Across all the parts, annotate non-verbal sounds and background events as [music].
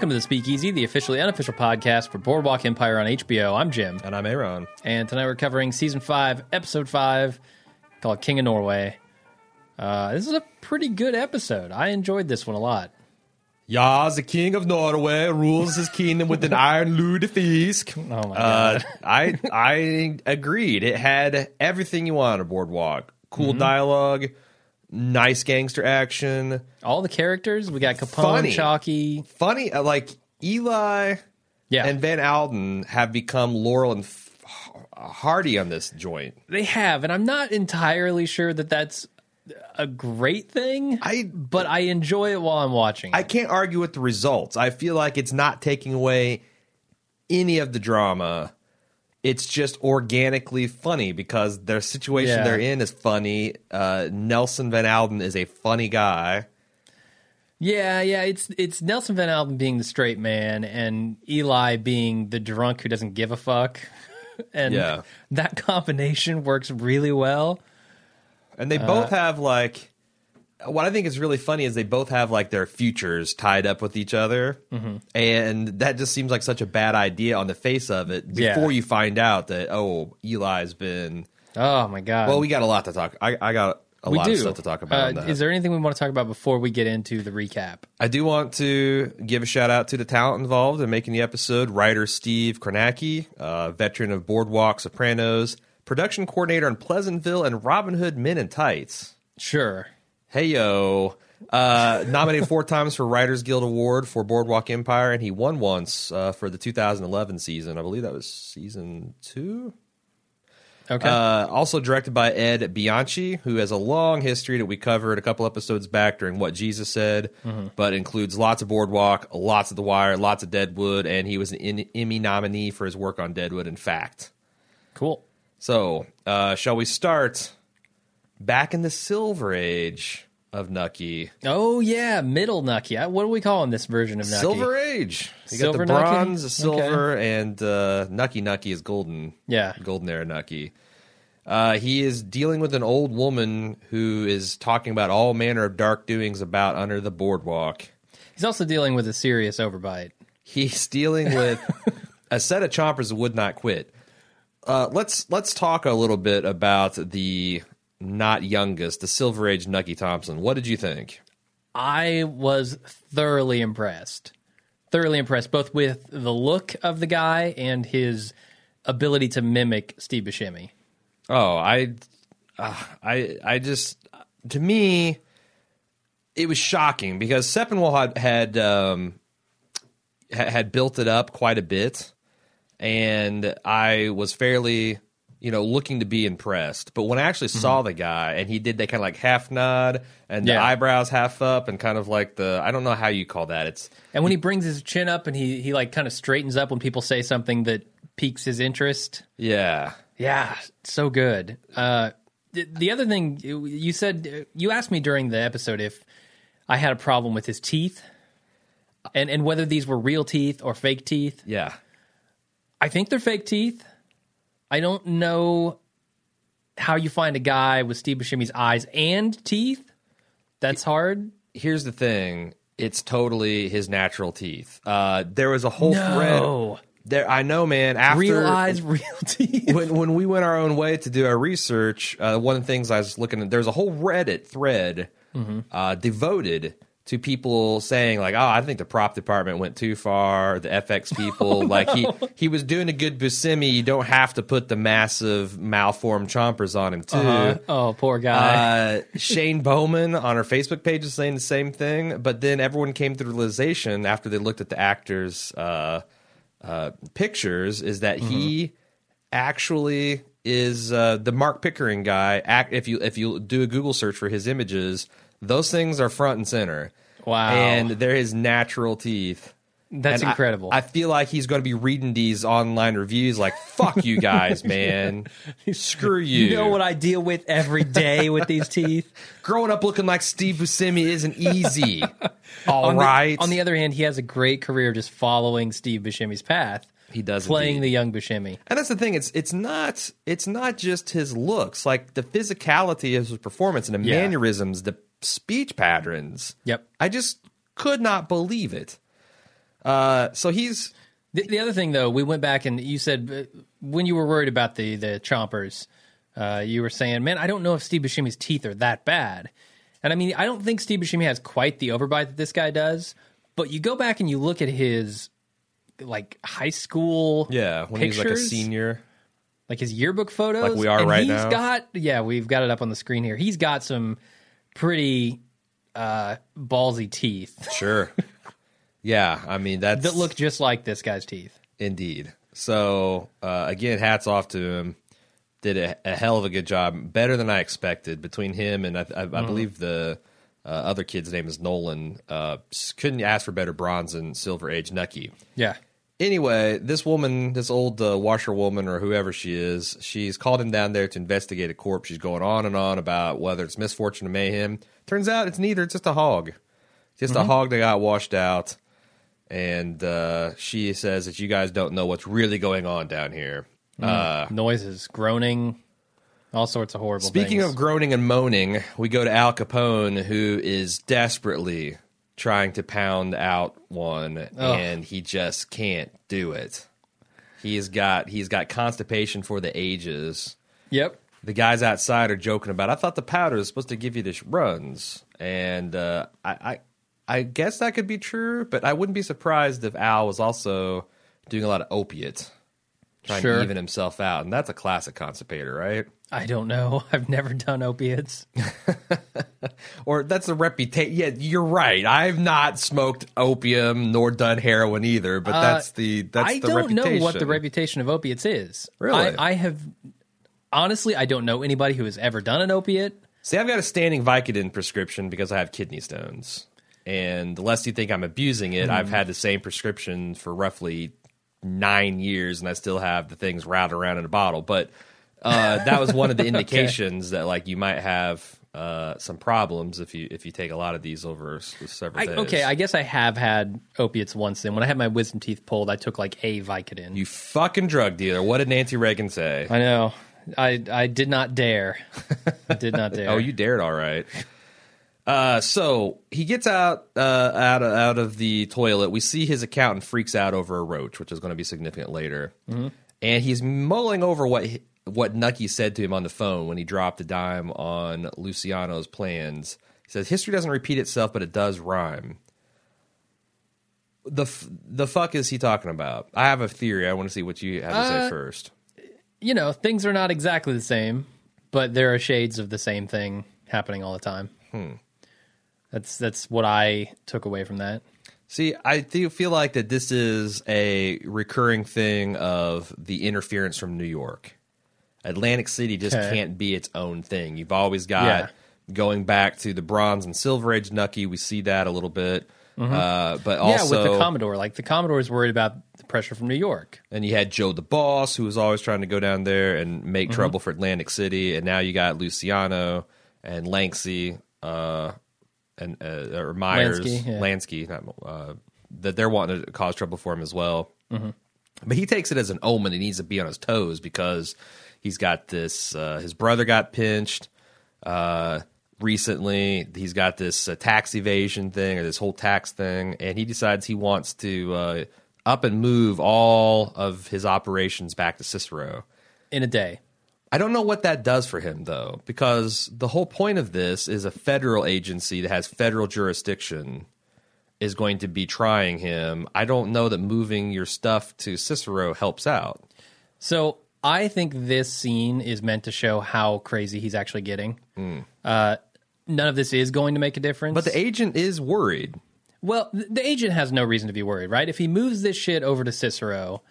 Welcome to the Speakeasy, the officially unofficial podcast for Boardwalk Empire on HBO. I'm Jim, And I'm Aaron. and tonight we're covering season five, episode five, called King of Norway. Uh, this is a pretty good episode. I enjoyed this one a lot. Yas, the king of Norway, rules his kingdom with an iron lutefisk. Oh my Uh, god! [laughs] I I agreed. It had everything you want on a boardwalk. Cool Mm-hmm. dialogue, nice gangster action, All the characters we got Capone, funny. Chalky, funny. uh, Like Eli yeah, and Van Alden have become Laurel and Hardy on this joint. they have, and I'm not entirely sure that that's a great thing. I but I enjoy it while I'm watching. I can't argue with the results. I feel like it's not taking away any of the drama. It's just organically funny because their situation Yeah. they're in is funny. Uh, Nelson Van Alden is a funny guy. Yeah, yeah, it's it's Nelson Van Alden being the straight man and Eli being the drunk who doesn't give a fuck. [laughs] and Yeah. that combination works really well. And they Uh, both have like what I think is really funny is they both have like their futures tied up with each other. Mm-hmm. And that just seems like such a bad idea on the face of it Yeah. before you find out that oh, Eli's been Oh my god. Well, we got a lot to talk. I, I got a We lot do. of stuff to talk about. Uh, is there anything we want to talk about before we get into the recap? I do want to give a shout out to the talent involved in making the episode. Writer Steve Kornacki, uh, veteran of Boardwalk, Sopranos, production coordinator on Pleasantville and Robin Hood Men in Tights. Sure. Hey yo. Uh, nominated four times for Writers Guild Award for Boardwalk Empire, and he won once uh, for the 2011 season. I believe that was season two. Okay. Uh, also directed by Ed Bianchi, who has a long history that we covered a couple episodes back during What Jesus Said, but includes lots of Boardwalk, lots of The Wire, lots of Deadwood, and he was an Emmy nominee for his work on Deadwood, in fact. cool. So, uh, shall we start back in the Silver Age of Nucky? Oh yeah, middle Nucky. What are we call calling this version of Nucky? Silver Age. You Silver got the Nucky? bronze, the silver, and uh, Nucky Nucky is golden. Yeah. golden era Nucky. Uh, he is dealing with an old woman who is talking about all manner of dark doings about under the boardwalk. He's also dealing with a serious overbite. He's dealing with [laughs] a set of chompers that would not quit. Uh, let's let's talk a little bit about the not youngest, the Silver Age Nucky Thompson. What did you think? I was thoroughly impressed. Thoroughly impressed both with the look of the guy and his ability to mimic Steve Buscemi. Oh, I, uh, I, I just to me, it was shocking because Sepinwall had had um, ha- had built it up quite a bit, and I was fairly, you know, looking to be impressed. But when I actually saw the guy and he did that kind of like half nod and the eyebrows half up and kind of like the I don't know how you call that. It's And when he brings his chin up and he he like kind of straightens up when people say something that piques his interest. yeah. Yeah, so good. Uh, the, the other thing you said, you asked me during the episode if I had a problem with his teeth, and and whether these were real teeth or fake teeth. Yeah. I think they're fake teeth. I don't know how you find a guy with Steve Buscemi's eyes and teeth. That's hard. Here's the thing. It's totally his natural teeth. Uh, there was a whole thread No, There, I know, man. After real eyes, [laughs] real teeth. when when we went our own way to do our research, uh, one of the things I was looking at, there's a whole Reddit thread uh, devoted to people saying like, "Oh, I think the prop department went too far." The FX [laughs] people, like he he was doing a good Buscemi. You don't have to put the massive malformed chompers on him too. Uh, oh, poor guy. Uh, Shane Bowman on her Facebook page is saying the same thing, but then everyone came to the realization after they looked at the actors' uh, uh, pictures is that he actually is uh, the Marc Pickering guy. Act if you if you do a Google search for his images, those things are front and center. Wow. And they're his natural teeth. That's And I- incredible. I, feel like he's going to be reading these online reviews like, fuck you guys, [laughs] man. Screw you. you know what I deal with every day with these teeth. [laughs] Growing up looking like Steve Buscemi isn't easy. [laughs] All on right. The, on the other hand, he has a great career just following Steve Buscemi's path. He does playing indeed. the young Buscemi. And that's the thing. It's it's not it's not just his looks, like the physicality of his performance and the Yeah. mannerisms, the speech patterns. Yep. I just could not believe it. Uh, so he's The, the other thing, though, we went back and you said uh, when you were worried about the the chompers, uh, you were saying, "Man, I don't know if Steve Buscemi's teeth are that bad." And I mean, I don't think Steve Buscemi has quite the overbite that this guy does. But you go back and you look at his like high school, yeah when pictures, he's like a senior. like his yearbook photos, Like we are and right he's now? got yeah, we've got it up on the screen here. He's got some pretty uh, ballsy teeth Sure. yeah, I mean that's that look just like this guy's teeth. Indeed. So uh, again, hats off to him. Did a, a hell of a good job, better than I expected. Between him and I, I, I believe the uh, other kid's name is Nolan. Uh, s- couldn't ask for better bronze and silver age Nucky. Yeah, Anyway, this woman, this old uh, washerwoman or whoever she is, she's called him down there to investigate a corpse. She's going on and on about whether it's misfortune or mayhem. Turns out it's neither. It's just a hog, just a hog that got washed out. And uh, she says that you guys don't know what's really going on down here. Uh, noises, groaning, all sorts of horrible. Speaking things. of groaning and moaning, we go to Al Capone, who is desperately trying to pound out one, and he just can't do it. He's got he's got constipation for the ages. yep, The guys outside are joking about. I thought the powder is supposed to give you this runs, and uh, I, I I guess that could be true, but I wouldn't be surprised if Al was also doing a lot of opiate, trying Sure. to even himself out, and that's a classic constipator, right? I don't know. [laughs] I've never done opiates. [laughs] or that's the reputation. Yeah, you're right. I've not smoked opium nor done heroin either, but that's the that's Uh, I the don't reputation. know what the reputation of opiates is. Really? I, I have honestly, I don't know anybody who has ever done an opiate. See, I've got a standing Vicodin prescription because I have kidney stones, and lest you think I'm abusing it, Hmm. I've had the same prescription for roughly nine years, and I still have the things routed around in a bottle. But uh, that was one of the [laughs] indications that like you might have uh, some problems if you if you take a lot of these over several I, days. okay, I guess I have had opiates once. Then when I had my wisdom teeth pulled, I took like a Vicodin. you fucking drug dealer. What did Nancy Reagan say? I know. I I did not dare. I did not [laughs] dare. Oh, you dared, all right. Uh, so he gets out uh, out of, out of the toilet. We see his accountant freaks out over a roach, which is going to be significant later. And he's mulling over what what Nucky said to him on the phone when he dropped a dime on Luciano's plans. He says history doesn't repeat itself, but it does rhyme. The f- the fuck is he talking about? I have a theory. I want to see what you have to say Uh, first. you know, things are not exactly the same, but there are shades of the same thing happening all the time. Hmm. That's that's what I took away from that. See, I do feel like that this is a recurring thing of the interference from New York. Atlantic City just Okay. can't be its own thing. You've always got Yeah. going back to the Bronze and Silver Age Nucky. We see that a little bit, uh, but also Mm-hmm. yeah, with the Commodore, like the Commodore is worried about the pressure from New York. and you had Joe the Boss, who was always trying to go down there and make Mm-hmm. trouble for Atlantic City, and now you got Luciano and Lanksey, uh, and uh, or Myers, Lansky, yeah. Lansky, not, uh, that they're wanting to cause trouble for him as well. Mm-hmm. But he takes it as an omen. He needs to be on his toes because he's got this. Uh, his brother got pinched uh, recently. He's got this uh, tax evasion thing or this whole tax thing, and he decides he wants to uh, up and move all of his operations back to Cicero. in a day. I don't know what that does for him though, because the whole point of this is a federal agency that has federal jurisdiction is going to be trying him. I don't know that moving your stuff to Cicero helps out. So I think this scene is meant to show how crazy he's actually getting. Uh, none of this is going to make a difference. But the agent is worried. well, the agent has no reason to be worried, right? If he moves this shit over to Cicero,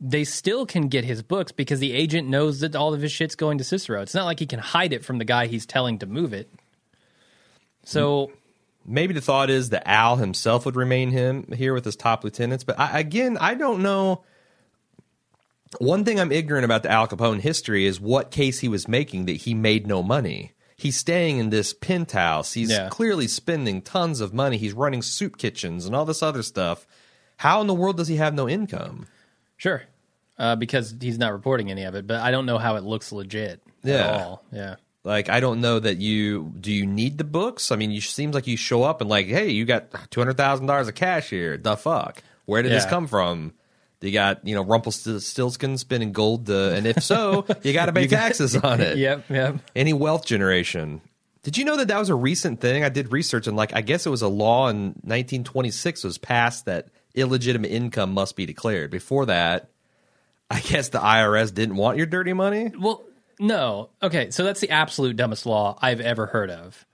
they still can get his books because the agent knows that all of his shit's going to Cicero. It's not like he can hide it from the guy he's telling to move it. So Maybe the thought is that Al himself would remain him here with his top lieutenants. But I, again, I don't know. One thing I'm ignorant about the Al Capone history is what case he was making that he made no money. He's staying in this penthouse. He's Yeah. clearly spending tons of money. He's running soup kitchens and all this other stuff. How in the world does he have no income? Sure. Uh, because he's not reporting any of it, but I don't know how it looks legit Yeah. at all. Yeah. Like I don't know that you do you need the books? I mean, you seems like you show up and like, hey, you got two hundred thousand dollars of cash here. The fuck? Where did this come from? You got you know Rumpelstiltskin spinning gold, uh, and if so, [laughs] you got to pay taxes on it. Yep, yep. Any wealth generation. Did you know that that was a recent thing? I did research and like I guess it was a law in 1926 was passed that illegitimate income must be declared. Before that, I guess the IRS didn't want your dirty money. Well, no. Okay, so that's the absolute dumbest law I've ever heard of.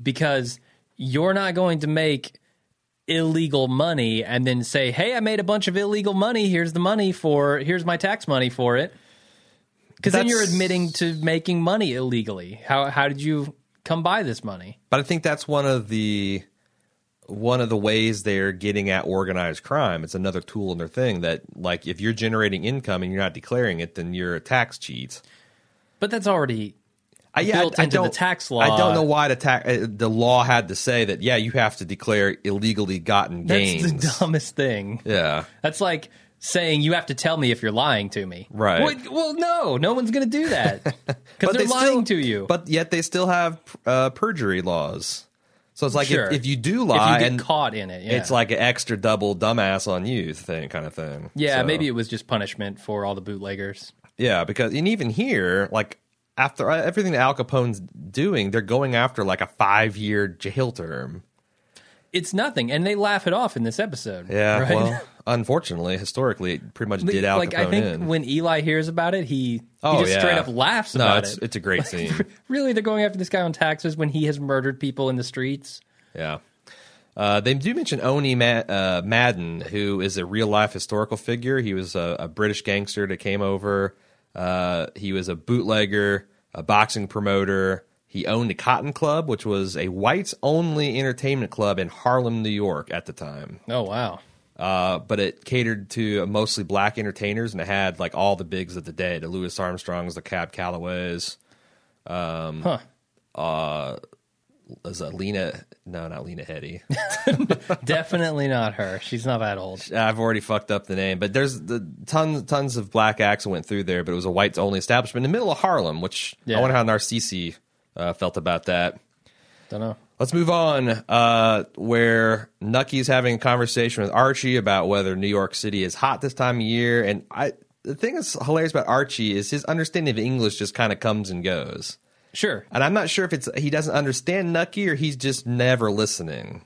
Because you're not going to make illegal money and then say, "Hey, I made a bunch of illegal money. Here's the money for here's my tax money for it." Cuz then you're admitting to making money illegally. How how did you come by this money? But I think that's one of the one of the ways they're getting at organized crime. It's another tool in their thing that like if you're generating income and you're not declaring it, then you're a tax cheat. But that's already I, yeah, built I, I into the don't- tax law. I don't know why the tax uh, the law had to say that. Yeah, you have to declare illegally gotten that's the dumbest thing. yeah, That's like saying you have to tell me if you're lying to me. Right. Well, well no, no one's going to do that [laughs] because they're they lying still- to you. But yet they still have uh, perjury laws. So it's like Sure. if, if you do if lie you get and caught in it, yeah. it's like an extra double dumbass on you thing kind of thing. yeah, So- maybe it was just punishment for all the bootleggers. Yeah, because and even here, like after uh, everything that Al Capone's doing, they're going after like a five year jail term. It's nothing, and they laugh it off in this episode. Yeah, [laughs] right? well, unfortunately, historically, it pretty much did Al like Capone I think in. when Eli hears about it, he, oh he just yeah, straight up laughs no, about it's, it. It's a great [laughs] scene. [laughs] really, they're going after this guy on taxes when he has murdered people in the streets. Yeah. Uh, they do mention Owney Ma- uh, Madden, who is a real life historical figure. He was a, a British gangster that came over. Uh, he was a bootlegger, a boxing promoter. He owned a Cotton Club, which was a whites only entertainment club in Harlem, New York at the time. Oh wow, Uh, but it catered to mostly black entertainers, and it had like all the bigs of the day: the Louis Armstrongs, the Cab Callaways, huh? Was uh, Lena? No, not Lena Headey. [laughs] Definitely not her. She's not that old. I've already fucked up the name, but there's the tons tons of black acts that went through there, but it was a whites only establishment in the middle of Harlem, which Yeah. I wonder how Narcisse uh, felt about that. Don't know. Let's move on. Uh, where Nucky's having a conversation with Archie about whether New York City is hot this time of year, and I the thing that's hilarious about Archie is his understanding of English just kind of comes and goes, Sure. and I'm not sure if it's he doesn't understand Nucky or he's just never listening.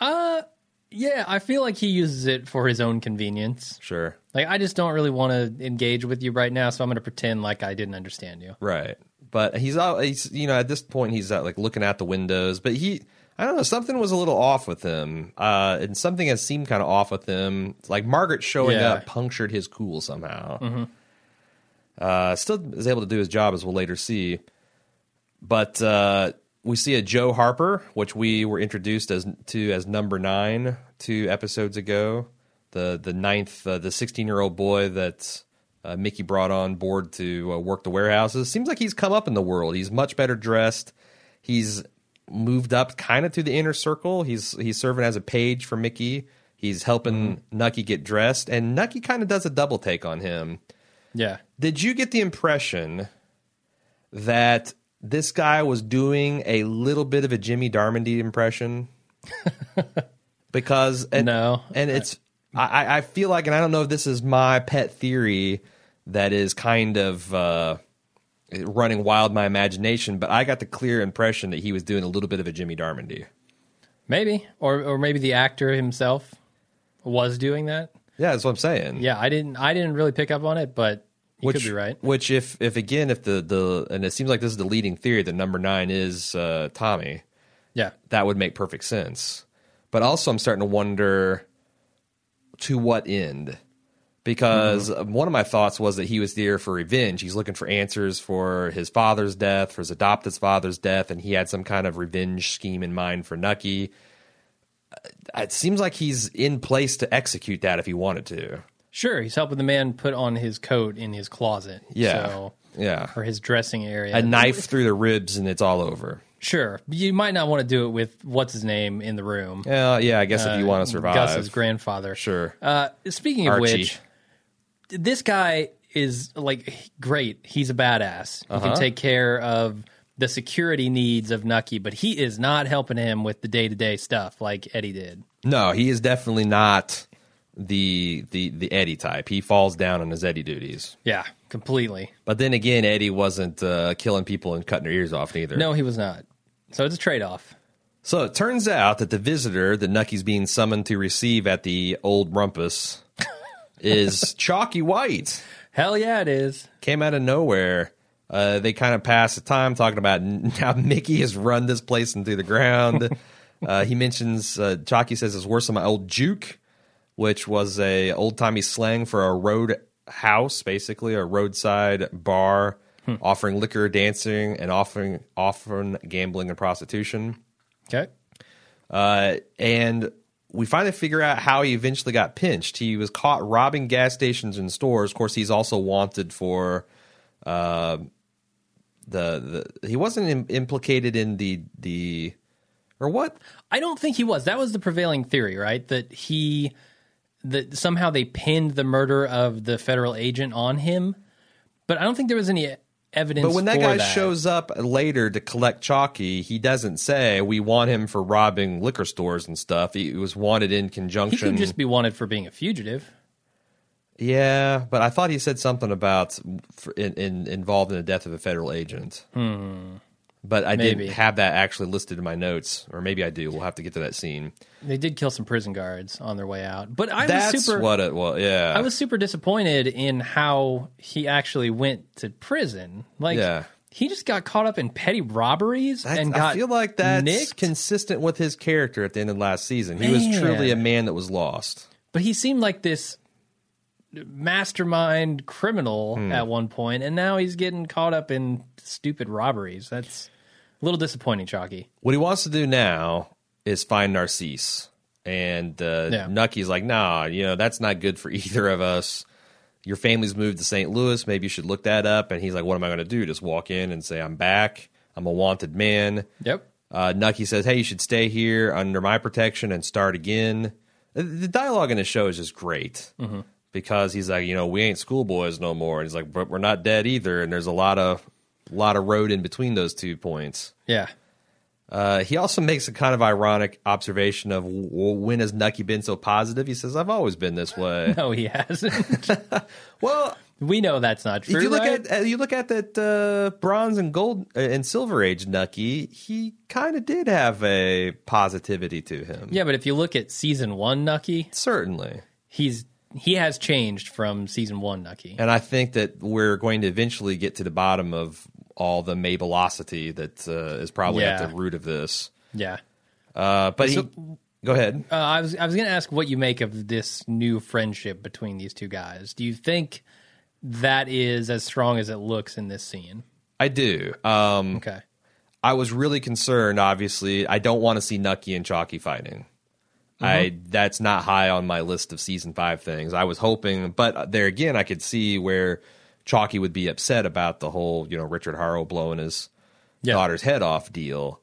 Uh, yeah, I feel like he uses it for his own convenience. Sure, Like, I just don't really want to engage with you right now, so I'm going to pretend like I didn't understand you. Right. But he's he's you know, at this point, he's uh, like looking out the windows. But he, I don't know, something was a little off with him. Uh, and something has seemed kind of off with him. Like Margaret showing Yeah. up punctured his cool somehow. Uh, still is able to do his job, as we'll later see. But uh, we see a Joe Harper, which we were introduced as to as number nine two episodes ago. The the ninth, uh, the sixteen year old boy that uh, Mickey brought on board to uh, work the warehouses. Seems like he's come up in the world. He's much better dressed. He's moved up kind of to the inner circle. He's he's serving as a page for Mickey. He's helping Nucky get dressed, and Nucky kind of does a double take on him. Yeah. Did you get the impression that this guy was doing a little bit of a Jimmy Darmody impression? [laughs] because and, No. and it's I, I feel like, and I don't know if this is my pet theory that is kind of uh, running wild my imagination, but I got the clear impression that he was doing a little bit of a Jimmy Darmody. Maybe. Or, or maybe the actor himself was doing that. Yeah, that's what I'm saying. Yeah, I didn't I didn't really pick up on it, but you which could be right. Which, if if again, if the the and it seems like this is the leading theory that number nine is uh, Tommy, Yeah. that would make perfect sense. But also, I'm starting to wonder to what end. Because one of my thoughts was that he was there for revenge. He's looking for answers for his father's death, for his adopted father's death, and he had some kind of revenge scheme in mind for Nucky. Uh, It seems like he's in place to execute that if he wanted to. Sure, he's helping the man put on his coat in his closet. Yeah. So, Yeah. or his dressing area. A knife through the ribs and it's all over. Sure. You might not want to do it with what's his name in the room. Yeah, yeah. I guess if you want to survive, Gus's grandfather. sure. Uh, speaking of Archie. which, this guy is like great. He's a badass. He Uh-huh. can take care of the security needs of Nucky, but he is not helping him with the day to day stuff like Eddie did. No, he is definitely not the the the Eddie type. He falls down on his Eddie duties. Yeah, completely. But then again, Eddie wasn't uh, killing people and cutting their ears off neither. No, he was not. So it's a trade off. So it turns out that the visitor that Nucky's being summoned to receive at the old rumpus [laughs] is Chalky White. Hell yeah, it is. Came out of nowhere. Uh, they kind of pass the time talking about [laughs] how Mickey has run this place into the ground. [laughs] uh, he mentions uh, Chalky says it's worse than my old juke, which was a old timey slang for a road house, basically a roadside bar offering liquor, dancing, and offering offering gambling and prostitution. Okay. Uh, and we finally figure out how he eventually got pinched. He was caught robbing gas stations and stores. Of course, he's also wanted for uh, the the. He wasn't Im- implicated in the the or what? I don't think he was. That was the prevailing theory, right? That he that somehow they pinned the murder of the federal agent on him. But I don't think there was any evidence. But when that guy that. shows up later to collect Chalky, he doesn't say we want him for robbing liquor stores and stuff. He was wanted in conjunction. he could just be wanted for being a fugitive. Yeah, but I thought he said something about in, in involved in the death of a federal agent. But I Hmm. Maybe. didn't have that actually listed in my notes, or maybe I do. We'll have to get to that scene. They did kill some prison guards on their way out. But I That's was super what it was. Yeah, I was super disappointed in how he actually went to prison. Like Yeah. he just got caught up in petty robberies I, and I got feel like that's nicked. consistent with his character at the end of last season. He was truly a Man. man that was lost. but he seemed like this mastermind criminal Hmm. at one point, and now he's getting caught up in stupid robberies. That's a little disappointing, Chalky. What he wants to do now is find Narcisse. And uh, Yeah. Nucky's like, nah, you know, that's not good for [laughs] either of us. Your family's moved to St. Louis. Maybe you should look that up. And he's like, what am I going to do? Just walk in and say, I'm back. I'm a wanted man. Yep. Uh, Nucky says, hey, you should stay here under my protection and start again. The- The dialogue in the show is just great because he's like, you know, we ain't schoolboys no more. And he's like, but we're not dead either. And there's a lot of, lot of road in between those two points. Yeah. Uh, he also makes a kind of ironic observation of w- when has Nucky been so positive? He says, "I've always been this way." [laughs] No, he hasn't. [laughs] well, we know that's not true. if you look right? at you look at that uh, bronze and gold uh, and silver age Nucky, he kind of did have a positivity to him. yeah, but if you look at season one, Nucky, certainly. he's he has changed from season one, Nucky. And I think that we're going to eventually get to the bottom of all the Mabelosity that uh, is probably Yeah. at the root of this. Yeah. Uh, but So- he, go ahead. Uh, I was I was going to ask what you make of this new friendship between these two guys. Do you think that is as strong as it looks in this scene? I do. Um, Okay. I was really concerned. Obviously, I don't want to see Nucky and Chalky fighting. I mm-hmm. that's not high on my list of season five things. I was hoping, but there again, I could see where Chalky would be upset about the whole, you know, Richard Harrow blowing his Yeah. daughter's head off deal.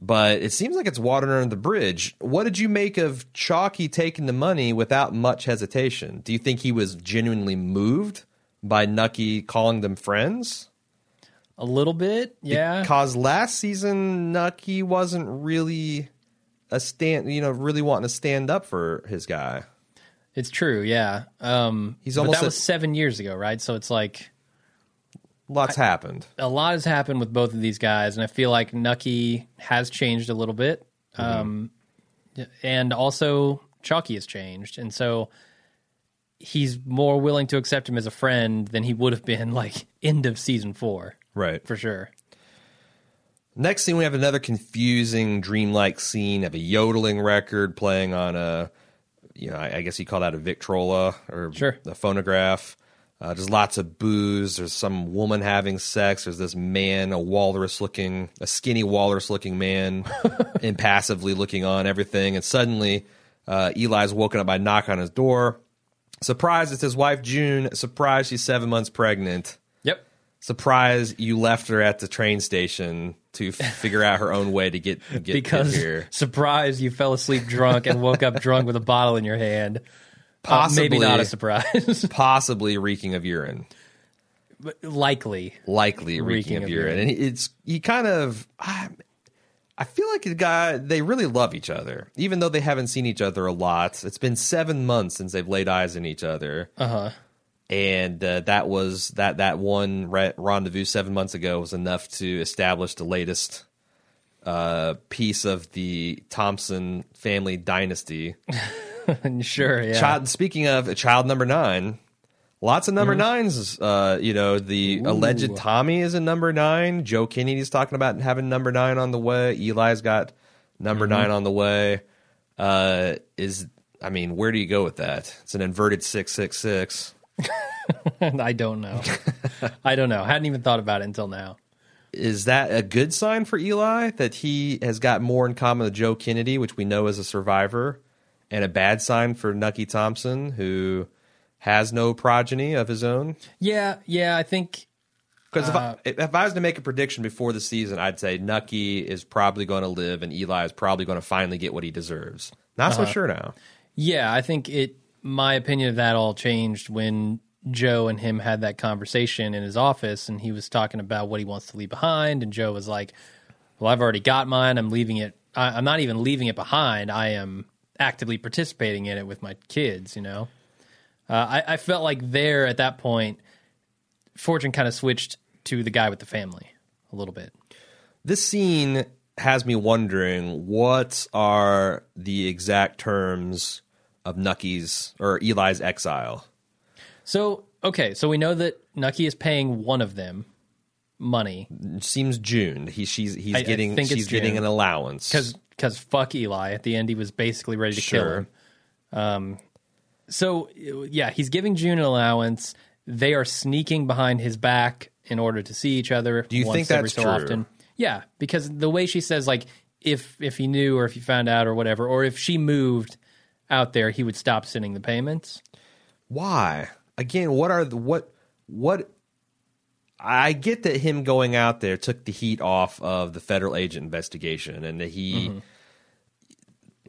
But it seems like it's water under the bridge. What did you make of Chalky taking the money without much hesitation? Do you think he was genuinely moved by Nucky calling them friends? A little bit, yeah. Because last season, Nucky wasn't really a stand, you know, really wanting to stand up for his guy. It's true, yeah. Um, He's almost that a- was seven years ago, right? So it's like Lots happened. a lot has happened with both of these guys, and I feel like Nucky has changed a little bit, um, and also Chalky has changed, and so he's more willing to accept him as a friend than he would have been [laughs] like end of season four Right. for sure. Next scene, we have another confusing, dreamlike scene of a yodeling record playing on a, you know, I I guess you call that a Victrola or Sure. a phonograph. Uh, there's lots of booze. There's some woman having sex. There's this man, a walrus looking, a skinny walrus looking man, [laughs] impassively looking on everything. And suddenly, uh, Eli's woken up by a knock on his door. Surprise, it's his wife June. Surprise, she's seven months pregnant Yep. surprise you left her at the train station to f- figure out her own way to get get, Because get here. surprise, you fell asleep drunk and woke up drunk with a bottle in your hand. Uh, Possibly, maybe not a surprise. [laughs] possibly reeking of urine, but likely. likely reeking, of, urine. And it's he kind of. I, I feel like the guy they really love each other, even though they haven't seen each other a lot. It's been seven months since they've laid eyes on each other, Uh huh. And uh, that was that that one re- rendezvous seven months ago was enough to establish the latest uh, piece of the Thompson family dynasty. [laughs] sure. Yeah. Child, speaking of child number nine, lots of number nines. Uh, you know, the alleged Tommy is a number nine. Joe Kennedy's talking about having number nine on the way. Eli's got number nine on the way. Uh, is I mean, where do you go with that? It's an inverted six six six. [laughs] I don't know. I don't know. Hadn't even thought about it until now. Is that a good sign for Eli that he has got more in common with Joe Kennedy, which we know is a survivor, and a bad sign for Nucky Thompson, who has no progeny of his own? Yeah. Yeah. I think. Because if, I, uh, if I was to make a prediction before the season, I'd say Nucky is probably going to live and Eli is probably going to finally get what he deserves. Not so uh-huh. sure now. Yeah. I think it. My opinion of that all changed when Joe and him had that conversation in his office, and he was talking about what he wants to leave behind, and Joe was like, "Well, I've already got mine. I'm leaving it. I, I'm not even leaving it behind. I am actively participating in it with my kids." You know. Uh, I, I felt like there at that point, Fortune kind of switched to the guy with the family a little bit. This scene has me wondering what are the exact terms of Nucky's or Eli's exile. So okay, so we know that Nucky is paying one of them money seems June. He she's he's I- I getting think it's she's getting an allowance because because fuck Eli. At the end, he was basically ready to kill Sure. him. Um, so yeah, he's giving June an allowance. They are sneaking behind his back in order to see each other. Do you think that's so true? Yeah, because the way she says like if if he knew or if he found out or whatever, or if she moved out there, he would stop sending the payments. Why? Again, what are the what what I get that him going out there took the heat off of the federal agent investigation and that he Mm-hmm.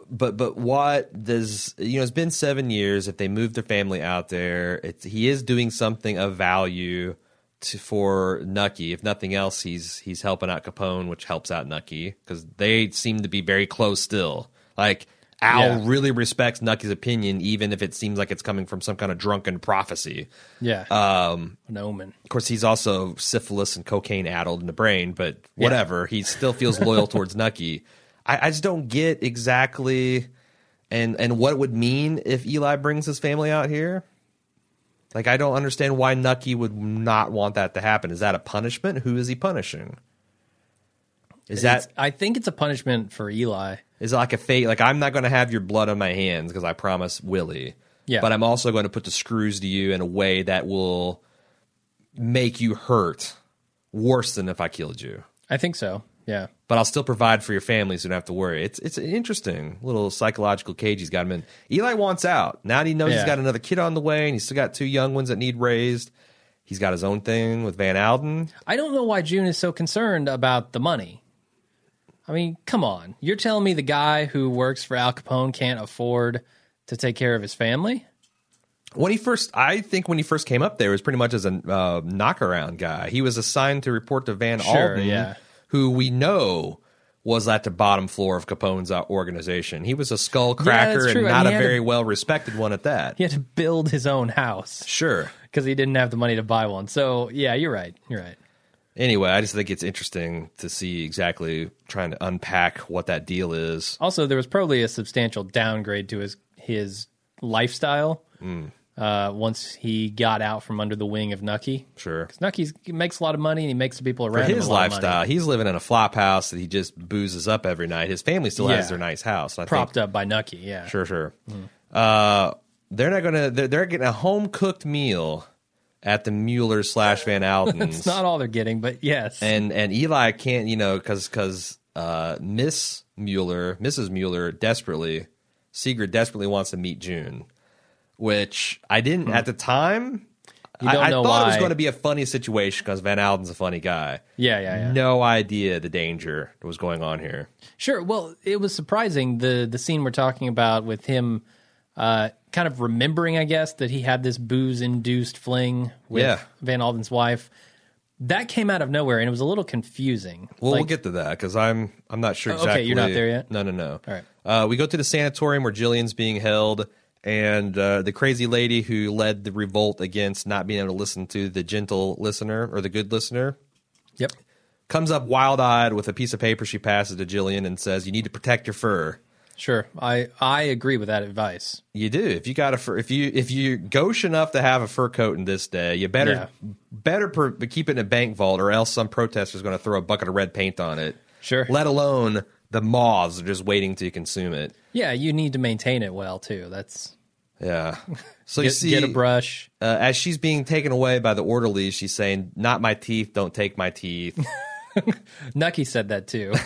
but but what does you know it's been 7 years if they moved their family out there it's he is doing something of value to, for Nucky if nothing else he's he's helping out Capone which helps out Nucky cuz they seem to be very close still like Al Yeah. really respects Nucky's opinion, even if it seems like it's coming from some kind of drunken prophecy. Yeah, um, an omen. Of course, he's also syphilis and cocaine addled in the brain, but whatever. He still feels loyal [laughs] towards Nucky. I, I just don't get exactly and and what it would mean if Eli brings his family out here. Like, I don't understand why Nucky would not want that to happen. Is that a punishment? Who is he punishing? Is that I think it's a punishment for Eli. Is it like a fate? Like I'm not going to have your blood on my hands because I promise Willie. Yeah. But I'm also going to put the screws to you in a way that will make you hurt worse than if I killed you. I think so. Yeah. But I'll still provide for your family, so you don't have to worry. It's it's an interesting little psychological cage he's got him in. Eli wants out. Now that he knows he's got another kid on the way, and he's still got two young ones that need raised. He's got his own thing with Van Alden. I don't know why June is so concerned about the money. I mean, come on. You're telling me the guy who works for Al Capone can't afford to take care of his family? When he first, I think when he first came up there, it was pretty much as a uh, knockaround guy. He was assigned to report to Van Sure, Alden, yeah. who we know was at the bottom floor of Capone's uh, organization. He was a skull cracker that's and not a very well respected one at that. He had to build his own house Sure. [laughs] because he didn't have the money to buy one. So, yeah, you're right. You're right. Anyway, I just think it's interesting to see exactly trying to unpack what that deal is. Also, there was probably a substantial downgrade to his his lifestyle Hmm. uh, once he got out from under the wing of Nucky. Sure. because Nucky makes a lot of money and he makes the people For around him his a lot of lifestyle, he's living in a flop house that he just boozes up every night. His family still has their nice house. I think propped up by Nucky. Yeah, Sure, sure. Uh, they're not gonna. They're, they're getting a home cooked meal at the Mueller slash Van [laughs] Alden's, it's not all they're getting, but yes, and and Eli can't, you know, because because uh, Miss Mueller, Mrs. Mueller, desperately, Sigrid desperately wants to meet June, which I didn't at the time. Hmm. You don't I, I thought it was going to be a funny situation because Van Alden's a funny guy. yeah, yeah, yeah. No idea the danger that was going on here. Sure. Well, it was surprising the the scene we're talking about with him, uh, kind of remembering, I guess, that he had this booze induced fling with Yeah. Van Alden's wife. that came out of nowhere and it was a little confusing. Well, Like, we'll get to that because I'm I'm not sure Oh, okay, exactly. you're not there yet? No, no, no. All right. Uh, we go to the sanatorium where Gillian's being held, and uh, the crazy lady who led the revolt against not being able to listen to the gentle listener or the good listener Yep. comes up wild eyed with a piece of paper she passes to Gillian and says, "You need to protect your fur." Sure. I I agree with that advice. You do. If you got a fur, if you if you gauche enough to have a fur coat in this day, you better Yeah. better per, keep it in a bank vault, or else some protester's going to throw a bucket of red paint on it. Sure. Let alone the moths are just waiting to consume it. Yeah, you need to maintain it well too. That's Yeah. So you get, see, get a brush. uh, as she's being taken away by the orderlies, she's saying, "Not my teeth. Don't take my teeth." [laughs] Nucky said that too. [laughs]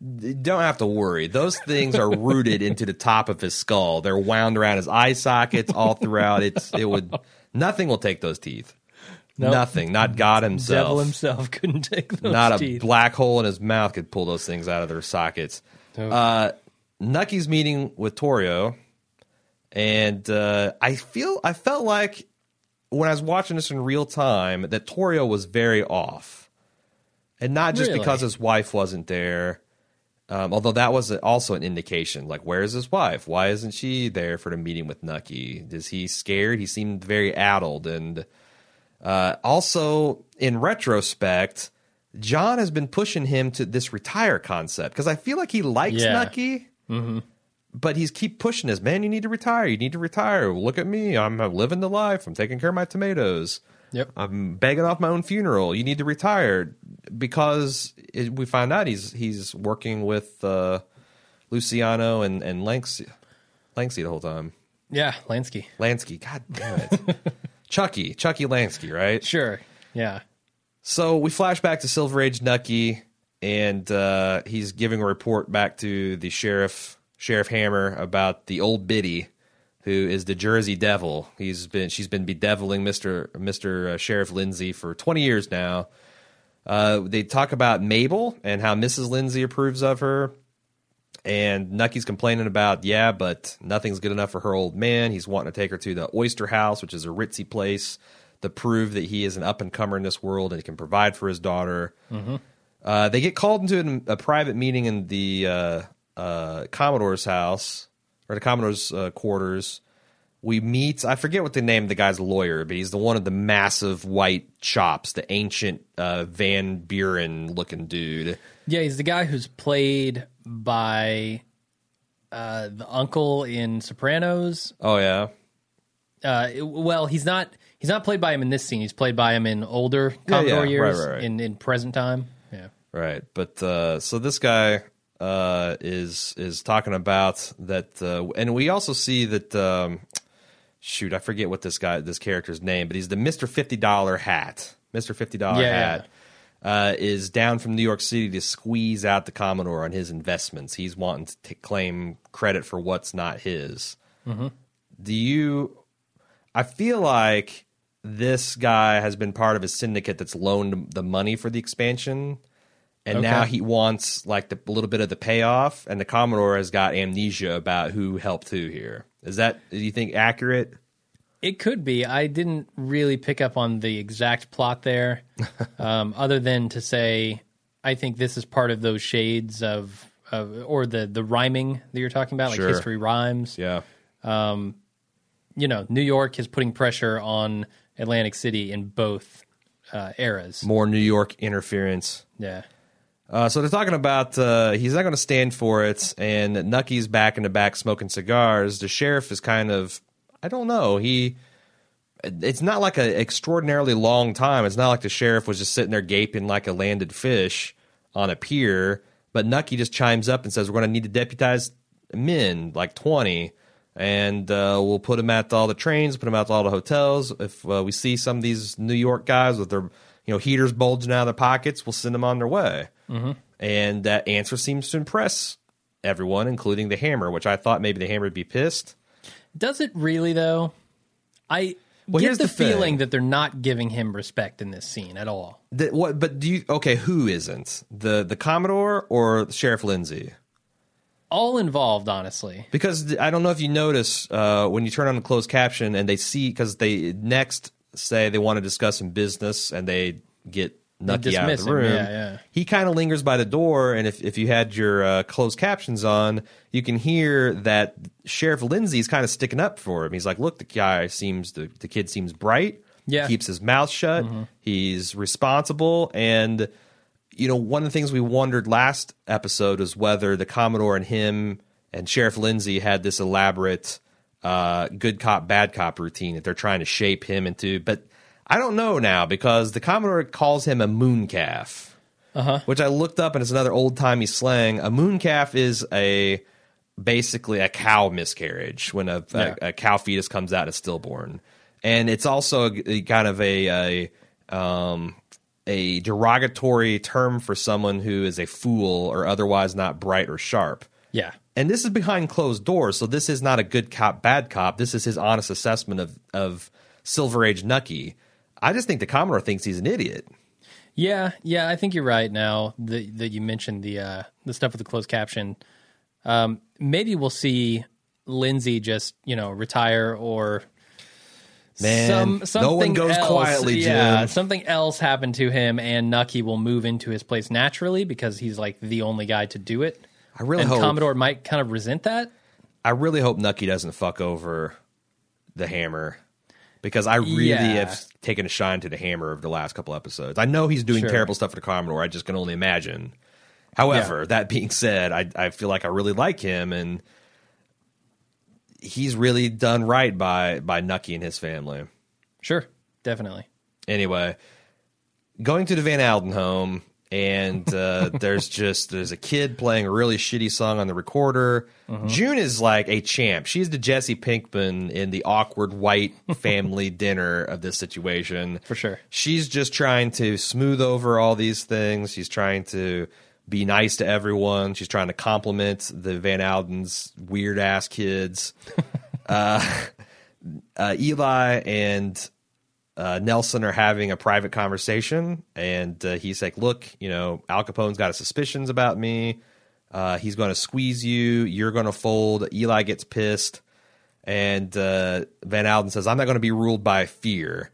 You [laughs] don't have to worry. Those things are rooted into the top of his skull. They're wound around his eye sockets all throughout. It's it would nothing will take those teeth. Nope. Nothing. Not God himself. Devil himself couldn't take those Not a black hole in his mouth could pull those things out of their sockets. Uh, Nucky's meeting with Torrio, and uh, I feel I felt like when I was watching this in real time that Torrio was very off, and not just Really? because his wife wasn't there. Um, although that was also an indication, like where's his wife? Why isn't she there for the meeting with Nucky? Is he scared? He seemed very addled, and uh, also in retrospect, John has been pushing him to this retire concept because I feel like he likes Yeah. Nucky, but he's keep pushing this man. You need to retire. You need to retire. Look at me. I'm living the life. I'm taking care of my tomatoes. Yep. I'm begging off my own funeral. You need to retire because it, we find out he's he's working with uh, Luciano and and Lanksy, Lanksy the whole time. Yeah, Lansky. Lansky, god [laughs] damn it, Chucky, Chucky Lansky, right? Sure. Yeah. So we flash back to Silver Age Nucky, and uh, he's giving a report back to the sheriff, Sheriff Hammer, about the old biddy, who is the Jersey Devil. He's been she's been bedeviling Mister Mister uh, Sheriff Lindsay for twenty years now. Uh, they talk about Mabel and how Mrs. Lindsay approves of her. And Nucky's complaining about, yeah, but nothing's good enough for her old man. He's wanting to take her to the Oyster House, which is a ritzy place, to prove that he is an up and comer in this world and can provide for his daughter. Uh, they get called into an- a private meeting in the uh, uh, Commodore's house or the Commodore's uh, quarters. We meet. I forget what the name of the guy's lawyer, but he's the one of the massive white chops, the ancient uh, Van Buren looking dude. Yeah, he's the guy who's played by uh, the uncle in Sopranos. Oh yeah, Uh, it- well, he's not. He's not played by him in this scene. He's played by him in older Commodore yeah, years, right, right, right. in in present time. Yeah. right. But uh, so this guy uh, is is talking about that, uh, and we also see that. Um, shoot, I forget what this guy, this character's name, but he's the Mister Fifty Dollar Hat. Mister Fifty Dollar Yeah, Hat. Uh, is down from New York City to squeeze out the Commodore on his investments. He's wanting to t- claim credit for what's not his. Do you? I feel like this guy has been part of a syndicate that's loaned the money for the expansion, and Okay. now he wants like the, a little bit of the payoff. And the Commodore has got amnesia about who helped who here. Is that do you think accurate? It could be. I didn't really pick up on the exact plot there, [laughs] um, other than to say I think this is part of those shades of, of or the the rhyming that you're talking about, like Sure. history rhymes. Yeah. You know, New York is putting pressure on Atlantic City in both uh, eras. More New York interference. Yeah. Uh, so they're talking about uh, he's not going to stand for it, and Nucky's back in the back smoking cigars. The sheriff is kind of, I don't know, he. It's not like an extraordinarily long time. It's not like the sheriff was just sitting there gaping like a landed fish on a pier. But Nucky just chimes up and says, "We're going to need to deputize men, like twenty, and uh, we'll put them at all the trains, put them at all the hotels. If uh, we see some of these New York guys with their, you know, heaters bulging out of their pockets, we'll send them on their way." And that answer seems to impress everyone, including the Hammer, which I thought maybe the Hammer would be pissed. Does it really though? I Well, get the, the feeling that they're not giving him respect in this scene at all. The, what? But do you? Okay, who isn't the the Commodore or Sheriff Lindsay? All involved, honestly. Because I don't know if you notice uh, when you turn on the closed caption and they see because they next say they want to discuss some business and they get Nucky out of the room. yeah, yeah. He kind of lingers by the door, and if, if you had your uh, closed captions on, you can hear that Sheriff Lindsay's kind of sticking up for him. He's like, "Look, the guy seems the, the kid seems bright. Yeah. Mm-hmm. keeps his mouth shut. He's responsible, and you know, one of the things we wondered last episode was whether the Commodore and him and Sheriff Lindsay had this elaborate uh, good cop, bad cop routine that they're trying to shape him into. But I don't know now because the Commodore calls him a moon calf, Uh-huh. which I looked up and it's another old timey slang. A moon calf is a basically a cow miscarriage when a, Yeah. a, a cow fetus comes out as stillborn, and it's also a, kind of a, a um, a derogatory term for someone who is a fool or otherwise not bright or sharp. Yeah. And this is behind closed doors, so this is not a good cop, bad cop. This is his honest assessment of of Silver Age Nucky. I just think the Commodore thinks he's an idiot. Yeah, yeah, I think you're right. Now that that you mentioned the uh, the stuff with the closed caption, um, maybe we'll see Lindsay just you know retire or Man, some no one goes else, quietly, Yeah, something else happened to him, and Nucky will move into his place naturally because he's like the only guy to do it. I really and hope- Commodore might kind of resent that. I really hope Nucky doesn't fuck over the Hammer because I really Yeah. have taken a shine to the Hammer of the last couple episodes. I know he's doing Sure. terrible stuff for the Commodore. I just can only imagine. However, that being said, I I feel like I really like him and he's really done right by by Nucky and his family. Sure, definitely. Anyway, going to the Van Alden home, and uh, [laughs] there's just there's a kid playing a really shitty song on the recorder. Mm-hmm. June is like a champ. She's the Jesse Pinkman in the awkward white [laughs] family dinner of this situation. For sure. She's just trying to smooth over all these things. She's trying to be nice to everyone. She's trying to compliment the Van Alden's weird ass kids. [laughs] uh, uh, Eli and uh, Nelson are having a private conversation, and uh, he's like, "Look, you know, Al Capone's got his suspicions about me. Uh, he's going to squeeze you. You're going to fold." Eli gets pissed, and uh, Van Alden says, "I'm not going to be ruled by fear."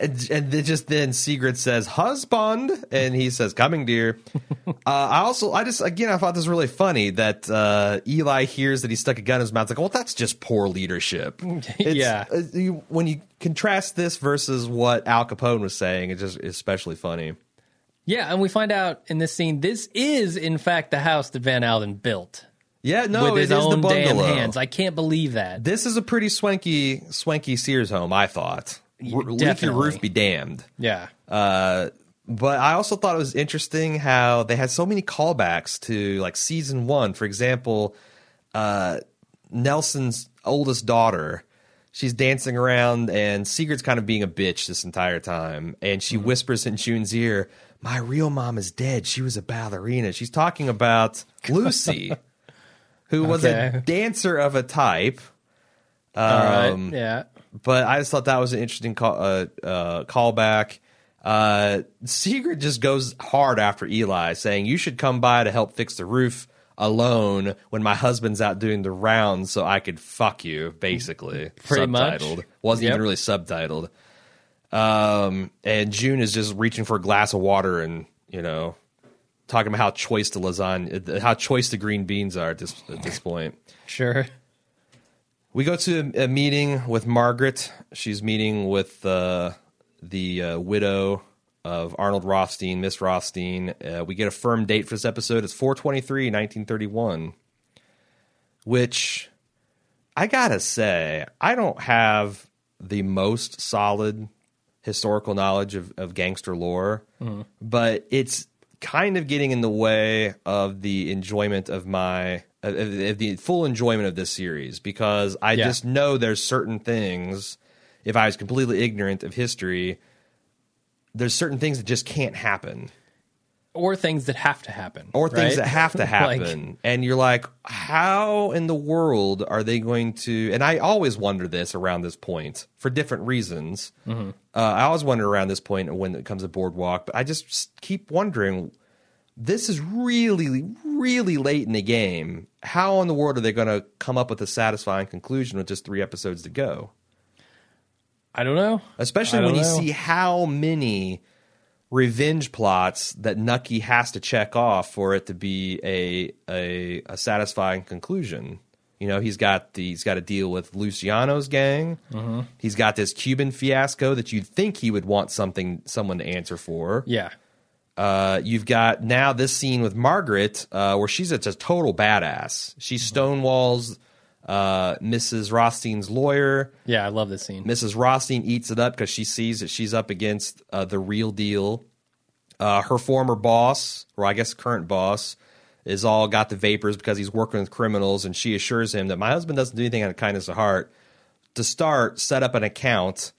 And, and then just then Sigrid says husband and he says coming dear. [laughs] Uh, I also I just again I thought this was really funny that uh, Eli hears that he stuck a gun in his mouth. Like well that's just poor leadership. [laughs] It's- Yeah. uh, you, when you contrast this versus what Al Capone was saying it's just especially funny. Yeah, and we find out in this scene this is in fact the house that Van Alden built. Yeah no with it his is the own damn hands. I can't believe that. this is a pretty swanky swanky Sears home I thought R- leaky definitely. roof be damned Yeah. Uh, but I also thought it was interesting how they had so many callbacks to like season one. For example, uh, Nelson's oldest daughter, she's dancing around and Sigrid's kind of being a bitch this entire time. And she Mm-hmm. whispers in June's ear, My real mom is dead. She was a ballerina. She's talking about Lucy, [laughs] who was a dancer of a type. Right. Um, Yeah. But I just thought that was an interesting call, uh, uh, callback. Uh, Sigrid just goes hard after Eli, saying, "You should come by to help fix the roof alone when my husband's out doing the rounds, so I could fuck you." Basically, [laughs] Pretty much. subtitled. Wasn't Yep. even really subtitled. Um, and June is just reaching for a glass of water and you know talking about how choice the lasagna, how choice the green beans are at this at this point. Sure. We go to a, a meeting with Margaret. She's meeting with uh, the uh, widow of Arnold Rothstein, Miss Rothstein. Uh, we get a firm date for this episode. It's 423, 1931. Which I gotta say, I don't have the most solid historical knowledge of, of gangster lore, but it's kind of getting in the way of the enjoyment of my of, of- the full enjoyment of this series because I Yeah. just know there's certain things. If I was completely ignorant of history, there's certain things that just can't happen Or things that have to happen. or things that have to [laughs] Like, happen and you're like how in the world are they going to and i always wonder this around this point for different reasons Mm-hmm. uh, i always wonder around this point when it comes to boardwalk but i just keep wondering this is really really late in the game how in the world are they going to come up with a satisfying conclusion with just three episodes to go I don't know. especially when don't you know. see how many revenge plots that Nucky has to check off for it to be a a, a satisfying conclusion. You know, he's got the, he's got to deal with Luciano's gang. Mm-hmm. He's got this Cuban fiasco that you'd think he would want something someone to answer for. Yeah. Uh, you've got now this scene with Margaret uh, where she's just a total badass. She stonewalls uh, Mrs. Rothstein's lawyer. Yeah, I love this scene. Mrs. Rothstein eats it up because she sees that she's up against uh, the real deal. Uh, her former boss, or I guess current boss, is all got the vapors because he's working with criminals, and she assures him that my husband doesn't do anything out of kindness of heart. To start, set up an account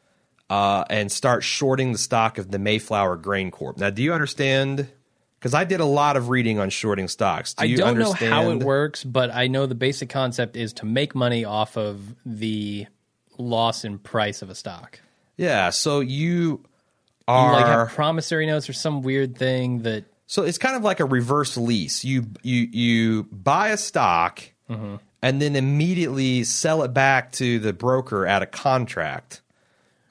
uh, and start shorting the stock of the Mayflower Grain Corp. Now, do you understand? Because I did a lot of reading on shorting stocks. Do I you don't understand? know how it works, but I know the basic concept is to make money off of the loss in price of a stock. Yeah, so you You are like have promissory notes or some weird thing that So it's kind of like a reverse lease. You you you buy a stock and then immediately sell it back to the broker at a contract.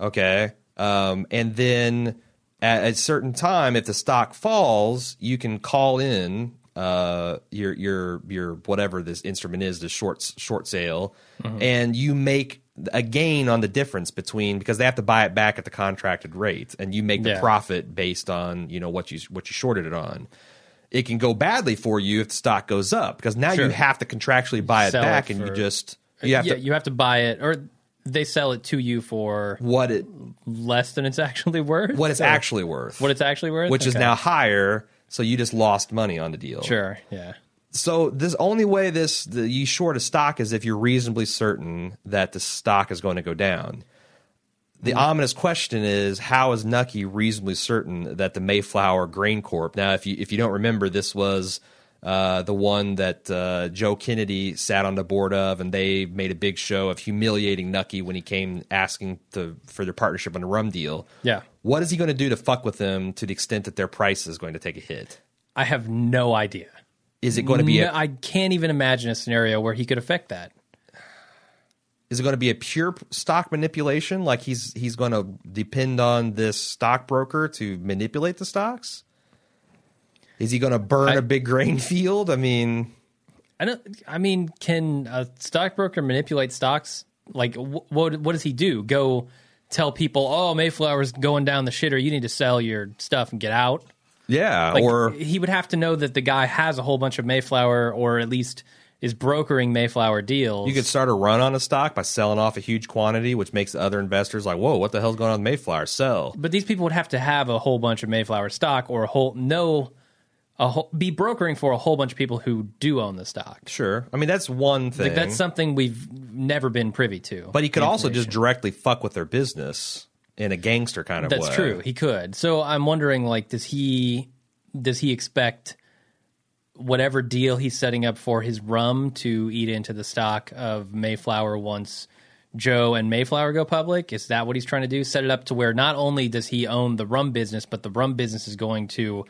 Okay, um, and then at a certain time, if the stock falls, you can call in uh, your your your whatever this instrument is, the short short sale, and you make a gain on the difference between because they have to buy it back at the contracted rate, and you make the Yeah. profit based on you know what you what you shorted it on. It can go badly for you if the stock goes up because now Sure. you have to contractually buy it Sell it back, and you just you have yeah, to you have to buy it or they sell it to you for what it less than it's [laughs] actually worth. what it's Or actually worth, what it's actually worth, which is now higher. So you just lost money on the deal. sure. Yeah. So this only way this the, you short a stock is if you're reasonably certain that the stock is going to go down. The Mm-hmm. ominous question is how is Nucky reasonably certain that the Mayflower Grain Corp. Now, if you if you don't remember, this was uh, the one that uh, Joe Kennedy sat on the board of, and they made a big show of humiliating Nucky when he came asking to, for their partnership on the rum deal. Yeah. What is he going to do to fuck with them to the extent that their price is going to take a hit? I have no idea. Is it going to be No, a, I can't even imagine a scenario where he could affect that. is it going to be a pure stock manipulation like he's he's going to depend on this stockbroker to manipulate the stocks is he going to burn I- a big grain [laughs] field i mean I don't. I mean, can a stockbroker manipulate stocks? Like, wh- what what does he do? Go tell people, "Oh, Mayflower's going down the shitter. You need to sell your stuff and get out." yeah Like, or he would have to know that the guy has a whole bunch of Mayflower, or at least is brokering Mayflower deals. you could start a run on a stock by selling off a huge quantity which makes other investors like whoa what the hell's going on with mayflower sell but these people would have to have a whole bunch of Mayflower stock, or a whole no, whole, be brokering for a whole bunch of people who do own the stock. sure i mean that's one thing Like that's something we've never been privy to. but he could also just directly fuck with their business in a gangster kind of That's way true. He could. So I'm wondering, like, does he does he expect whatever deal he's setting up for his rum to eat into the stock of Mayflower once Joe and Mayflower go public? Is that what he's trying to do? Set it up to where not only does he own the rum business, but the rum business is going to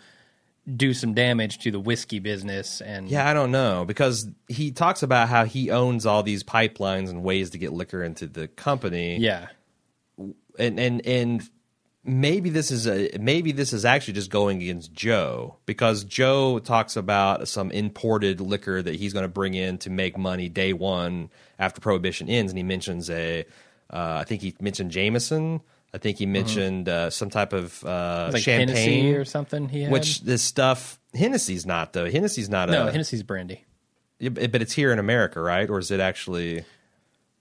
do some damage to the whiskey business and Yeah, I don't know because he talks about how he owns all these pipelines and ways to get liquor into the company. yeah. and and and maybe this is a maybe this is actually just going against Joe because Joe talks about some imported liquor that he's going to bring in to make money day one after prohibition ends, and he mentions a uh, I think he mentioned Jameson. I think he mentioned uh, some type of uh, like champagne Hennessy or something. He had. Which this stuff Hennessy's not though. Hennessy's not no a Hennessy's brandy. but it's here in America, right? Or is it actually?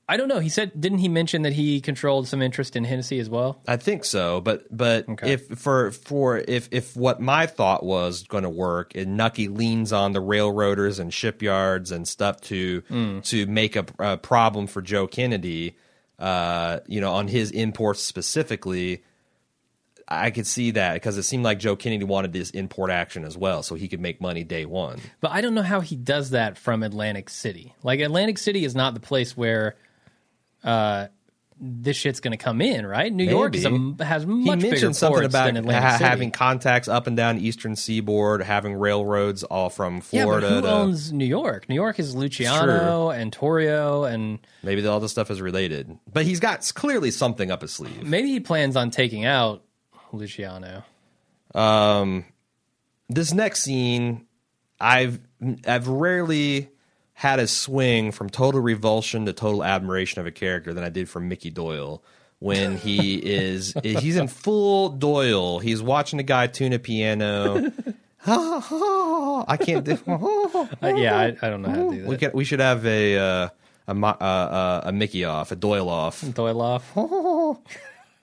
I don't know. He said, didn't he mention that he controlled some interest in Hennessy as well? I think so, but but Okay. if for for if if what my thought was going to work, and Nucky leans on the railroaders and shipyards and stuff to to make a, a problem for Joe Kennedy, uh, you know, on his imports specifically. I could see that because it seemed like Joe Kennedy wanted this import action as well, so he could make money day one. But I don't know how he does that from Atlantic City. Like Atlantic City is not the place where uh, this shit's going to come in, right? New York is a, Maybe. has He much bigger mentioned something ports about ha- having contacts up and down eastern seaboard, having railroads all from yeah, Florida. but who to, owns New York? New York is Luciano and Torrio, and maybe all this stuff is related. But he's got clearly something up his sleeve. maybe he plans on taking out Luciano. Um, this next scene, I've I've rarely had a swing from total revulsion to total admiration of a character than I did for Mickey Doyle when he [laughs] is he's in full Doyle. He's watching a guy tune a piano. [laughs] I can't do. [laughs] Uh, yeah, I, I don't know how to do that. We can, we should have a uh, a uh, uh, a Mickey off, a Doyle off. Doyle off.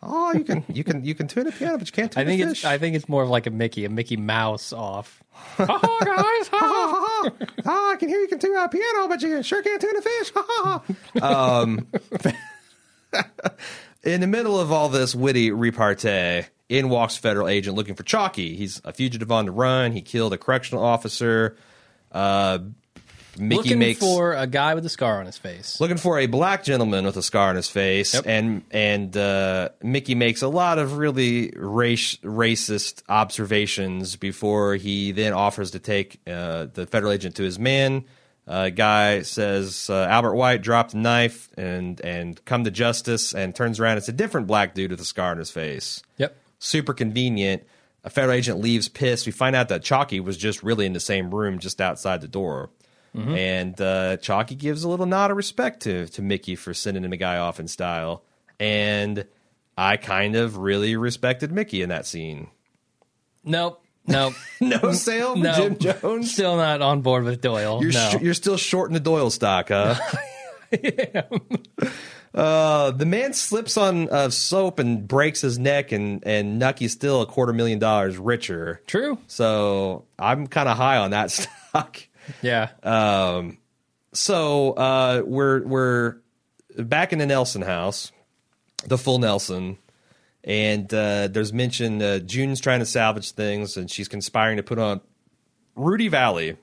Oh, you can you can you can tune a piano, but you can't tune I think a it's. I think it's more of like a Mickey, a Mickey Mouse off. [laughs] oh, guys, [laughs] Ah, I can hear you can tune a piano, but you sure can't tune a fish. um, [laughs] in the middle of all this witty repartee, in walks federal agent looking for Chalky. He's a fugitive on the run. He killed a correctional officer. Uh, Mickey looking makes for a guy with a scar on his face. looking for a black gentleman with a scar on his face, Yep. and and uh, Mickey makes a lot of really race, racist observations before he then offers to take uh, the federal agent to his man. Uh, guy says uh, Albert White dropped a knife and and come to justice, and turns around. It's a different black dude with a scar on his face. Yep. Super convenient. A federal agent leaves pissed. We find out that Chalky was just really in the same room just outside the door. And uh, Chalky gives a little nod of respect to, to Mickey for sending him a guy off in style. And I kind of really respected Mickey in that scene. Nope. Nope. [laughs] No sale no. Jim Jones? Still not on board with Doyle. You're, no. sh- you're still shorting the Doyle stock, huh? [laughs] I Uh, the man slips on uh, soap and breaks his neck, and and Nucky's still a quarter million dollars richer. True. So I'm kind of high on that [laughs] stock. Yeah. So uh, we're we're back in the Nelson house, the full Nelson, and uh, there's mention uh, June's trying to salvage things, and she's conspiring to put on Rudy Vallee,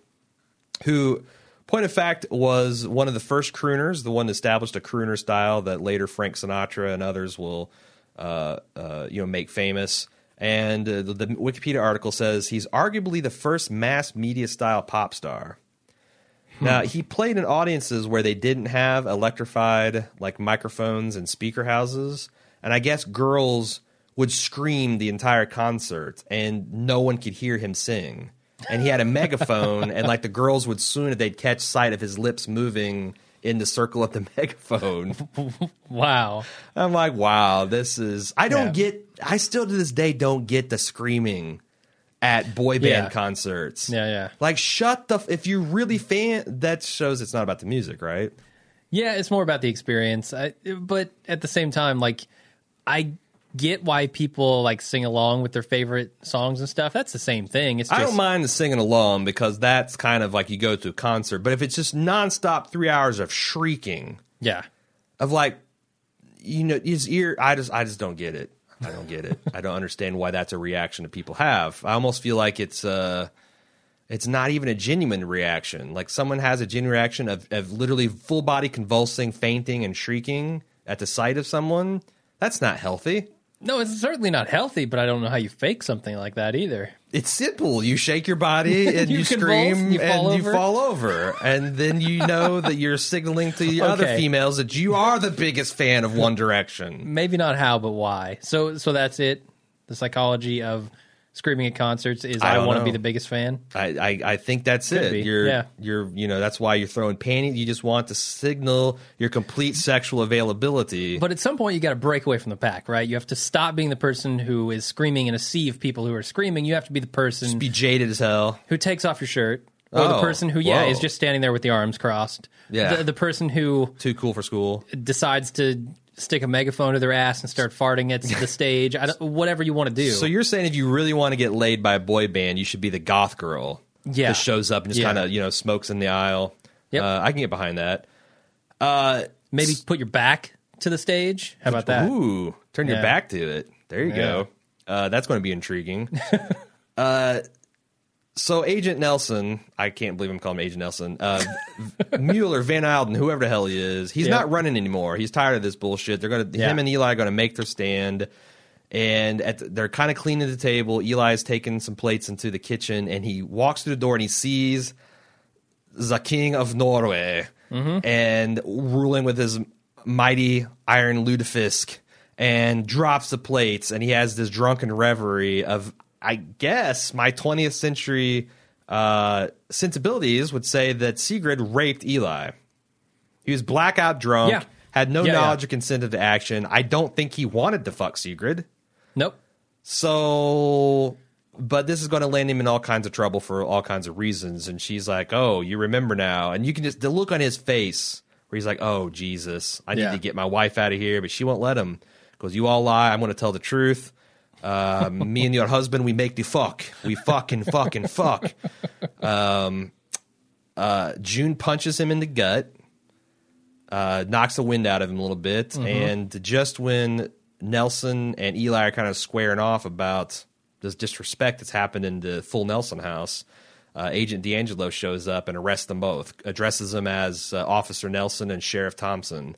who, point of fact, was one of the first crooners, the one that established a crooner style that later Frank Sinatra and others will, uh, uh, you know, make famous. And uh, the, the Wikipedia article says he's arguably the first mass media style pop star. Now he played in audiences where they didn't have electrified like microphones and speaker houses, and I guess girls would scream the entire concert, and no one could hear him sing. And he had a megaphone, [laughs] and like the girls would soon if they'd catch sight of his lips moving in the circle of the [laughs] megaphone. [laughs] Wow. I'm like, wow, this is. I don't Yeah. get. I still to this day don't get the screaming at boy band Yeah. concerts. Yeah, yeah. Like, shut the. F- if you really fan, that shows it's not about the music, right? Yeah, it's more about the experience. I, but at the same time, like, I get why people like sing along with their favorite songs and stuff. That's the same thing. It's just I don't mind the singing along because that's kind of like you go to a concert. But if it's just nonstop three hours of shrieking, Yeah. of like, you know, his ear, I just, I just don't get it. I don't get it. I don't understand why that's a reaction that people have. I almost feel like it's, uh, it's not even a genuine reaction. Like someone has a genuine reaction of, of literally full body convulsing, fainting, and shrieking at the sight of someone. That's not healthy. No, it's certainly not healthy, but I don't know how you fake something like that either. It's simple. You shake your body [laughs] and you, You convulse, scream you and you fall over. And then you know that you're signaling to the [laughs] other females that you are the biggest fan of One Direction. Maybe not how, but why. So, so that's it. The psychology of screaming at concerts is I I, want to be the biggest fan. I, I, I think that's Could it. be, You're yeah. you're you know, that's why you're throwing panties. You just want to signal your complete sexual availability. But at some point, you got to break away from the pack, right? You have to stop being the person who is screaming in a sea of people who are screaming. You have to be the person be jaded as hell. who takes off your shirt, or the Oh, person who, yeah, whoa. is just standing there with the arms crossed. Yeah. the, the person who Too cool for school. decides to stick a megaphone to their ass and start farting at the [laughs] stage. I don't, whatever you want to do. So you're saying if you really want to get laid by a boy band, you should be the goth girl. Yeah. That shows up and just Yeah. kind of, you know, smokes in the aisle. Yep. Uh, I can get behind that. Uh, Maybe put your back to the stage. How about that? Ooh, turn your back to it. There you go. Uh, that's going to be intriguing. [laughs] uh, so Agent Nelson, I can't believe I'm calling him Agent Nelson. Uh, [laughs] Mueller, Van Alden, whoever the hell he is, he's Yeah. not running anymore. He's tired of this bullshit. They're gonna Yeah. him and Eli are gonna make their stand, and at the, they're kind of cleaning the table. Eli's taking some plates into the kitchen, and he walks through the door and he sees the King of Norway and ruling with his mighty iron lutefisk and drops the plates and he has this drunken reverie of I guess my 20th century uh, sensibilities would say that Sigrid raped Eli. He was blackout drunk, Yeah. had no Yeah, knowledge yeah. or consent to action. I don't think he wanted to fuck Sigrid. Nope. So, but this is going to land him in all kinds of trouble for all kinds of reasons. And she's like, "Oh, you remember now?" And you can just the look on his face where he's like, "Oh, Jesus, I need to get my wife out of here," but she won't let him because you all lie. I'm going to tell the truth. Uh, me and your husband, we make the fuck. We fucking fucking fuck. Um, uh, June punches him in the gut, uh, knocks the wind out of him a little bit, and just when Nelson and Eli are kind of squaring off about this disrespect that's happened in the full Nelson house, uh, Agent D'Angelo shows up and arrests them both, addresses them as uh, Officer Nelson and Sheriff Thompson.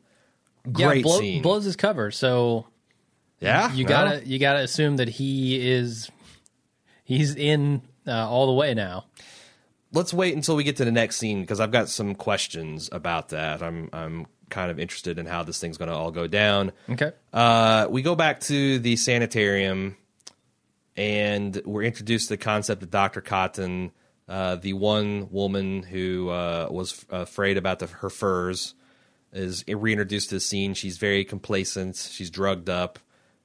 Great yeah, blow, scene. blows his cover. So yeah, you no? gotta you gotta assume that he is he's in uh, all the way now. let's wait until we get to the next scene because I've got some questions about that. I'm I'm kind of interested in how this thing's going to all go down. Okay. Uh, we go back to the sanitarium, and we're introduced to the concept of Doctor Cotton, uh, the one woman who uh, was afraid about the, her furs, is reintroduced to the scene. She's very complacent. She's drugged up.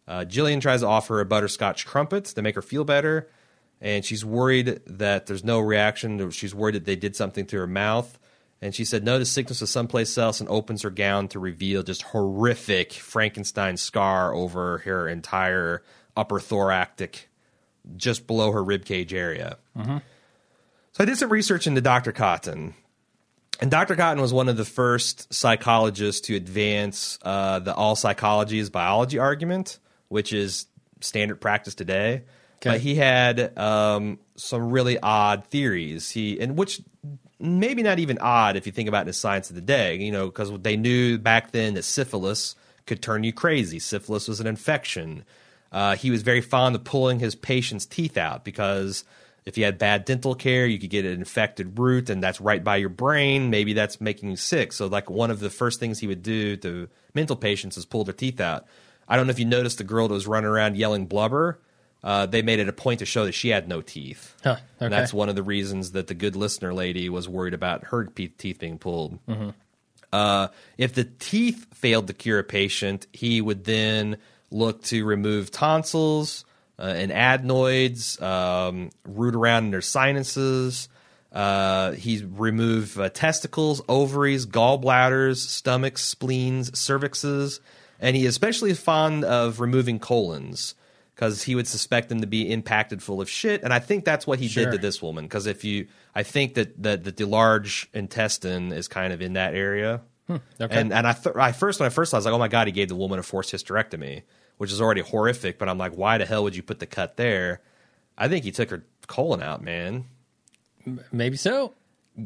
Uh, Gillian tries to offer her a butterscotch crumpets to make her feel better, and she's worried that there's no reaction. She's worried that they did something to her mouth. And she said no to sickness was someplace else and opens her gown to reveal just horrific Frankenstein scar over her entire upper thoracic, just below her ribcage area. So I did some research into Dr. Cotton. And Dr. Cotton was one of the first psychologists to advance uh, the all psychology is biology argument, which is standard practice today. Okay. But he had um, some really odd theories. He and which maybe not even odd if you think about it in the science of the day. You know, because they knew back then that syphilis could turn you crazy. Syphilis was an infection. Uh, he was very fond of pulling his patients' teeth out because if you had bad dental care, you could get an infected root, and that's right by your brain. Maybe that's making you sick. So, like one of the first things he would do to mental patients is pull their teeth out. I don't know if you noticed the girl that was running around yelling blubber. Uh, they made it a point to show that she had no teeth. Huh, And that's one of the reasons that the good listener lady was worried about her pe- teeth being pulled. Uh, if the teeth failed to cure a patient, he would then look to remove tonsils uh, and adenoids, um, root around in their sinuses. Uh, he remove uh, testicles, ovaries, gallbladders, stomachs, spleens, cervixes, and he especially is fond of removing colons because he would suspect them to be impacted full of shit. And I think that's what he Sure. did to this woman. Because if you, I think that, that that the large intestine is kind of in that area. Hmm, okay. And and I, th- I first when I first saw, it, I was like, oh my god, he gave the woman a forced hysterectomy, which is already horrific. But I'm like, why the hell would you put the cut there? I think he took her colon out, man. Maybe so.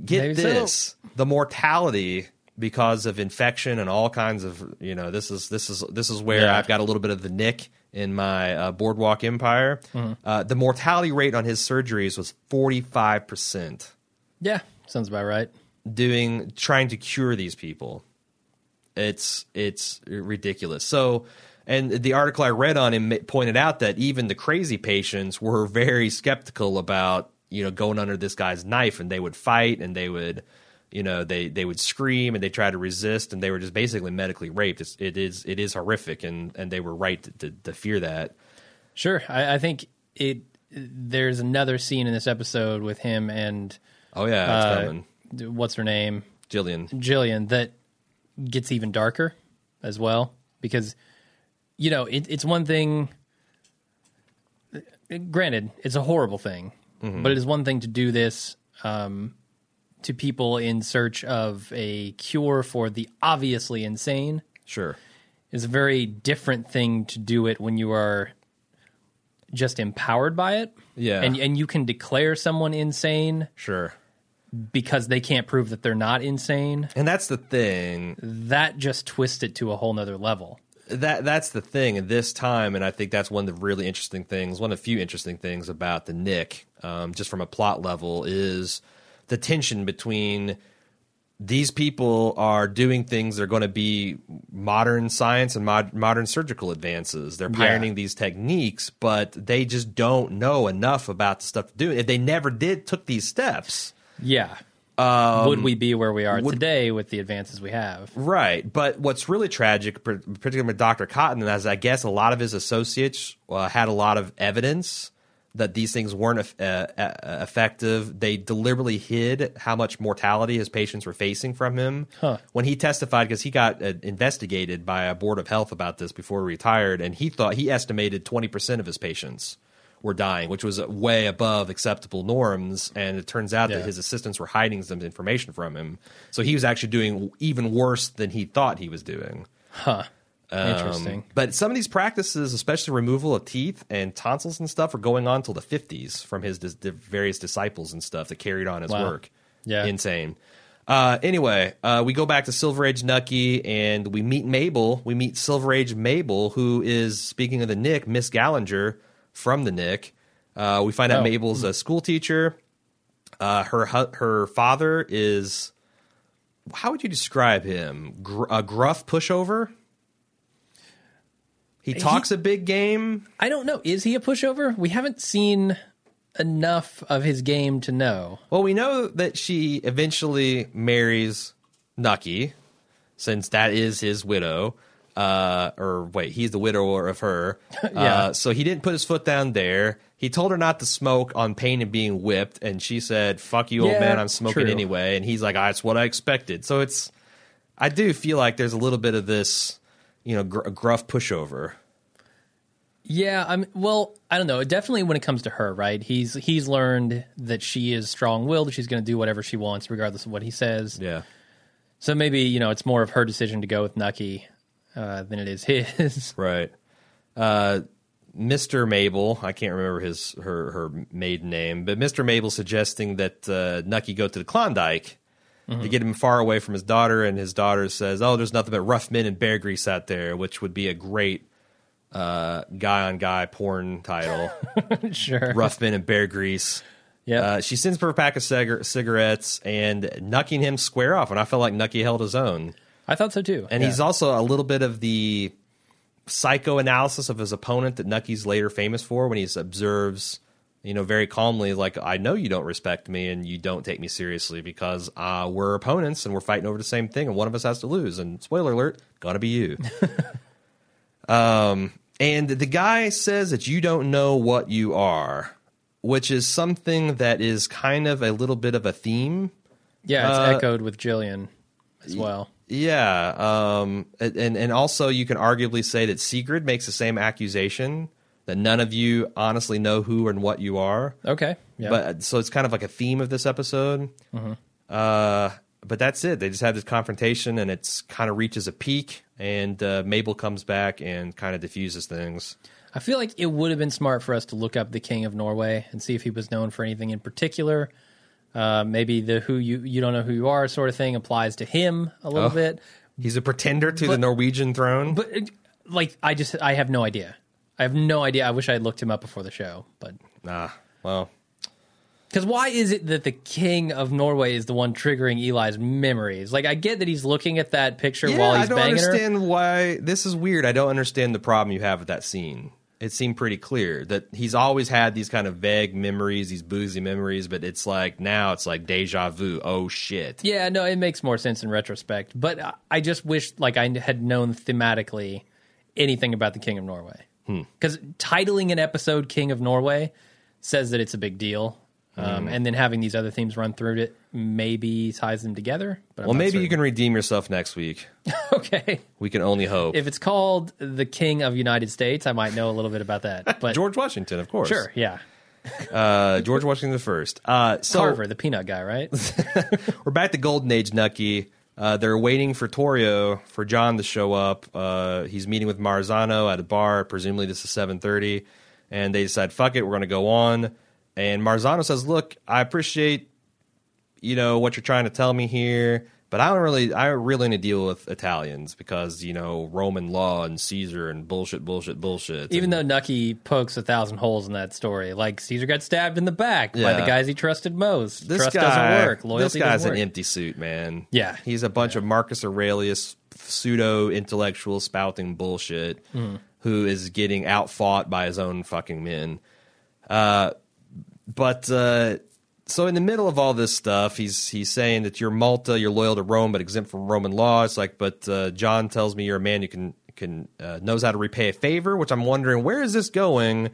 Get Maybe so. this: the mortality because of infection and all kinds of you know this is this is this is where Yeah. I've got a little bit of the nick in my uh, boardwalk empire. Mm-hmm. Uh, the mortality rate on his surgeries was 45 percent. Yeah, sounds about right. doing trying to cure these people. It's it's ridiculous. So, and the article I read on him pointed out that even the crazy patients were very skeptical about you know going under this guy's knife, and they would fight and they would you know they they would scream and they try to resist, and they were just basically medically raped. It's, it is it is horrific, and and they were right to, to, to fear that. Sure. I, I think it. There's another scene in this episode with him and Oh yeah, uh, what's her name, Gillian. Gillian, that gets even darker as well because you know it, it's one thing. Granted, it's a horrible thing, but it is one thing to do this um, to people in search of a cure for the obviously insane. Sure. It's a very different thing to do it when you are just empowered by it. Yeah. And and you can declare someone insane Sure. because they can't prove that they're not insane. And that's the thing. That just twists it to a whole nother level. that that's the thing at this time, and I think that's one of the really interesting things. One of the few interesting things about the Nick, um, just from a plot level, is the tension between these people are doing things that are going to be modern science and mod- modern surgical advances. They're pioneering these techniques, but they just don't know enough about the stuff to do. If they never did took these steps, Yeah. would we be where we are today with the advances we have? Right, but what's really tragic, particularly with Dr. Cotton, is I guess a lot of his associates uh, had a lot of evidence that these things weren't uh, uh, effective. They deliberately hid how much mortality his patients were facing from him. When he testified, because he got uh, investigated by a board of health about this before he retired, and he thought he estimated twenty percent of his patients were dying, which was way above acceptable norms. And it turns out Yeah. that his assistants were hiding some information from him. So he was actually doing even worse than he thought he was doing. Huh. Interesting. Um, but some of these practices, especially removal of teeth and tonsils and stuff, are going on till the 50s from his dis- various disciples and stuff that carried on his Wow. work. Yeah. Insane. Uh, anyway, uh, we go back to Silver Age Nucky and we meet Mabel. We meet Silver Age Mabel, who is, speaking of the Nick, Miss Gallinger from the Nick. Uh, we find out Oh. Mabel's a school teacher. Uh, her her father is, how would you describe him? Gr- a gruff pushover? He talks a big game. I don't know. Is he a pushover? We haven't seen enough of his game to know. Well, we know that she eventually marries Nucky, since that is his widow. Uh, or wait, he's the widower of her. [laughs] Yeah. Uh, so he didn't put his foot down there. He told her not to smoke on pain of being whipped, and she said, "Fuck you, old man. I'm smoking true. anyway." And he's like, ah, "That's what I expected." So it's, I do feel like there's a little bit of this, you know, gr- gruff pushover. Yeah, I'm well, I don't know. Definitely when it comes to her, right? He's he's learned that she is strong-willed, she's going to do whatever she wants regardless of what he says. Yeah. So maybe, you know, it's more of her decision to go with Nucky uh, than it is his. [laughs] Right. Uh, Mr. Mabel, I can't remember his her her maiden name, but Mr. Mabel suggesting that uh, Nucky go to the Klondike to get him far away from his daughter, and his daughter says, "Oh, there's nothing but rough men and bear grease out there," which would be a great uh, guy on guy porn title. [laughs] sure. rough men and bear grease. Yeah. Uh, she sends for a pack of cigar- cigarettes and Nucking him square off, and I felt like Nucky held his own. I thought so too. And Yeah. he's also a little bit of the psychoanalysis of his opponent that Nucky's later famous for when he observes, you know, very calmly, like, I know you don't respect me and you don't take me seriously because uh, we're opponents and we're fighting over the same thing and one of us has to lose. And spoiler alert, gonna be you. [laughs] um, and the guy says that you don't know what you are, which is something that is kind of a little bit of a theme Yeah, it's uh, echoed with Gillian as well. Yeah, um, and and also you can arguably say that Sigrid makes the same accusation that none of you honestly know who and what you are. Okay. Yeah. But so it's kind of like a theme of this episode. Uh, but that's it. They just have this confrontation, and it's kind of reaches a peak, and uh, Mabel comes back and kind of diffuses things. I feel like it would have been smart for us to look up the King of Norway and see if he was known for anything in particular. Uh, maybe the who you you don't know who you are sort of thing applies to him a little Oh. bit. He's a pretender to the Norwegian throne. But like I just I have no idea. I have no idea. I wish I had looked him up before the show, but nah, well, because why is it that the king of Norway is the one triggering Eli's memories? Like I get that he's looking at that picture yeah, while he's banging her. I don't banging her. understand why this is weird. I don't understand the problem you have with that scene. It seemed pretty clear that he's always had these kind of vague memories, these boozy memories, but it's like now it's like deja vu. Oh shit. Yeah, no, it makes more sense in retrospect. But I just wish like I had known thematically anything about the King of Norway. Hmm. Because titling an episode "King of Norway" says that it's a big deal, um, Hmm. and then having these other themes run through it maybe ties them together. But Well, maybe you can redeem yourself next week. [laughs] okay. We can only hope. If it's called the King of United States, I might know a little bit about that. [laughs] But George Washington, of course. sure, yeah, Uh, George Washington the first. Uh, so Carver, the peanut guy, right? [laughs] we're back to Golden Age Nucky. Uh, they're waiting for Torrio for John to show up. Uh, he's meeting with Marzano at a bar. Presumably this is seven thirty, and they decide, fuck it, we're going to go on. And Marzano says, look, I appreciate, you know, what you're trying to tell me here, but I don't really, I really need to deal with Italians because, you know, Roman law and Caesar and bullshit, bullshit, bullshit. Even and, though Nucky pokes a thousand holes in that story, like Caesar got stabbed in the back by the guys he trusted most. this Trust guy, doesn't work. Loyalty this guy's an empty suit, man. Yeah. He's a bunch of Marcus Aurelius pseudo intellectual spouting bullshit Mm-hmm. who is getting outfought by his own fucking men. Uh, but uh, so in the middle of all this stuff, he's he's saying that you're Malta, you're loyal to Rome, but exempt from Roman law. It's like, but uh, John tells me you're a man who can can uh, knows how to repay a favor, which I'm wondering where is this going.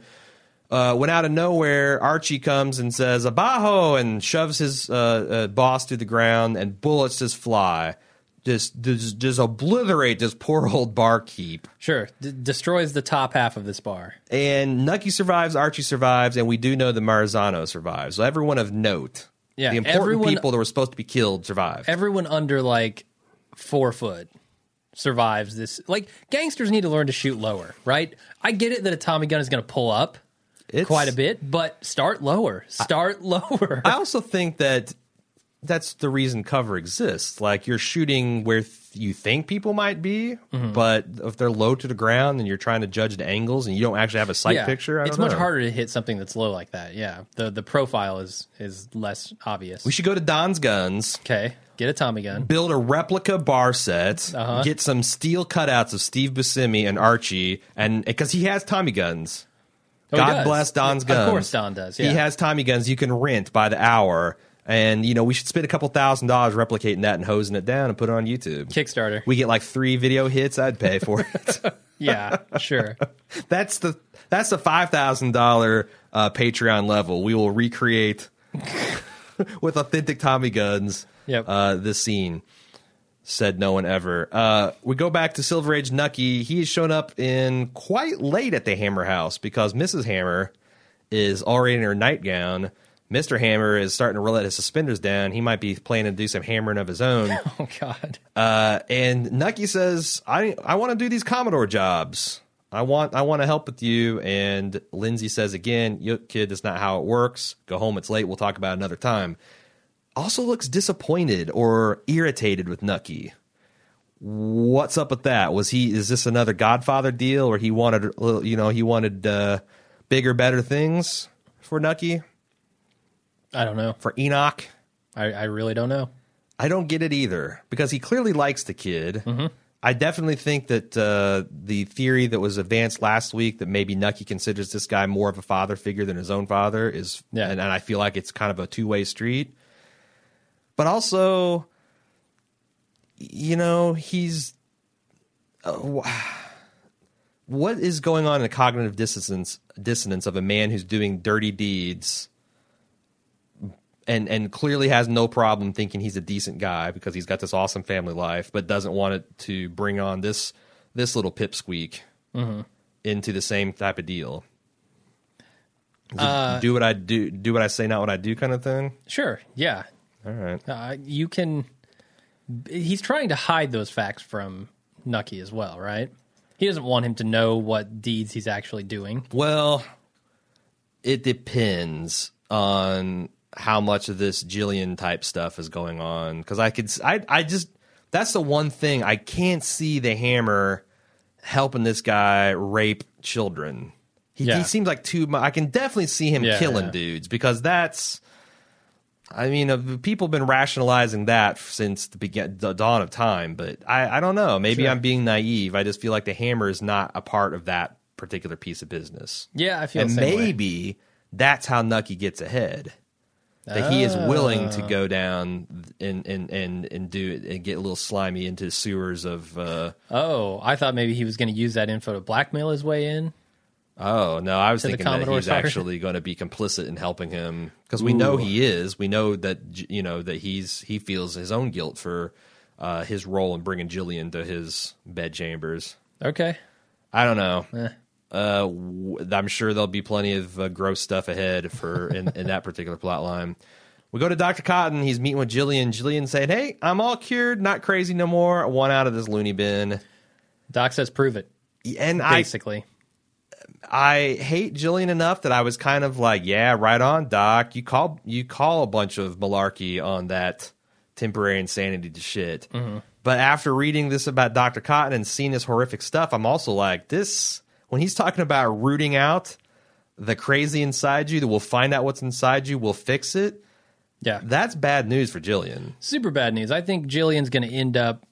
Uh, when out of nowhere, Archie comes and says "abajo" and shoves his uh, uh, boss to the ground, and bullets just fly, just just, just obliterate this poor old barkeep. Sure, D- destroys the top half of this bar. And Nucky survives, Archie survives, and we do know that Marzano survives. So everyone of note, Yeah, the important everyone- people that were supposed to be killed survive. Everyone under like four foot survives this. Like gangsters need to learn to shoot lower, right? I get it that a Tommy gun is going to pull up It's- quite a bit, but start lower. Start [laughs] lower. I also think that that's the reason cover exists. Like you're shooting where th- you think people might be, Mm-hmm. but if they're low to the ground and you're trying to judge the angles and you don't actually have a sight yeah, picture, I it's don't much know. harder to hit something that's low like that. Yeah, the the profile is is less obvious. We should go to Don's Guns. okay, get a Tommy gun. build a replica bar set, Uh-huh. get some steel cutouts of Steve Buscemi and Archie, and because he has Tommy guns. Oh, God bless Don's guns. Of course Don does, He has Tommy guns you can rent by the hour. And you know we should spend a couple thousand dollars replicating that and hosing it down and put it on YouTube. Kickstarter. We get like three video hits. I'd pay for it. [laughs] yeah, sure. [laughs] that's the that's the five thousand dollar uh, Patreon level. We will recreate [laughs] with authentic Tommy guns. Yep. Uh, this scene said no one ever. Uh, we go back to Silver Age Nucky. He has shown up in quite late at the Hammer house because Mrs. Hammer is already in her nightgown. Mr. Hammer is starting to roll out his suspenders down. He might be planning to do some hammering of his own. [laughs] Oh God. Uh, and Nucky says, "I I want to do these Commodore jobs. I want I want to help with you." And Lindsay says again, "You kid, that's not how it works. Go home. It's late. We'll talk about it another time." Also looks disappointed or irritated with Nucky. What's up with that? Was he? Is this another Godfather deal, or he wanted you know he wanted uh, bigger, better things for Nucky I don't know. for Enoch? I, I really don't know. I don't get it either because he clearly likes the kid. Mm-hmm. I definitely think that uh, the theory that was advanced last week that maybe Nucky considers this guy more of a father figure than his own father is, Yeah. and, and I feel like it's kind of a two way street. But also, you know, he's uh, what is going on in the cognitive dissonance dissonance of a man who's doing dirty deeds and and clearly has no problem thinking he's a decent guy because he's got this awesome family life, but doesn't want it to bring on this this little pipsqueak into the same type of deal. It do what I do, do what I say, not what I do, kind of thing. Sure. Yeah. All right. Uh, you can. He's trying to hide those facts from Nucky as well, right? He doesn't want him to know what deeds he's actually doing. Well, it depends on how much of this Gillian type stuff is going on because I could I I just that's the one thing I can't see the hammer helping this guy rape children. He, Yeah. he seems like too much. I can definitely see him Yeah, killing yeah. dudes because that's. I mean, uh, people have been rationalizing that since the, begin, the dawn of time, but I, I don't know. Maybe Sure. I'm being naive. I just feel like the hammer is not a part of that particular piece of business Yeah, I feel and same way. maybe that's how Nucky gets ahead. That he is willing Ah. to go down and and and and do it and get a little slimy into sewers of. Uh, Oh, I thought maybe he was going to use that info to blackmail his way in. oh no, I was To the thinking that Commodore he's sergeant? actually going to be complicit in helping him [laughs] because we know he is. We know that you know that he's he feels his own guilt for uh, his role in bringing Gillian to his bed chambers. Okay. I don't know. Eh. Uh, I'm sure there'll be plenty of uh, gross stuff ahead for in, in that particular plot line. We go to Dr. Cotton. He's meeting with Gillian. Gillian saying, Hey, I'm all cured, not crazy no more. I want out of this loony bin. Doc says prove it, And I, basically. I hate Gillian enough that I was kind of like, yeah, right on, Doc. You call you call a bunch of malarkey on that temporary insanity to shit. But after reading this about Dr. Cotton and seeing this horrific stuff, I'm also like, this when he's talking about rooting out the crazy inside you, that we'll find out what's inside you, we'll fix it. Yeah. That's bad news for Gillian. Super bad news. I think Gillian's going to end up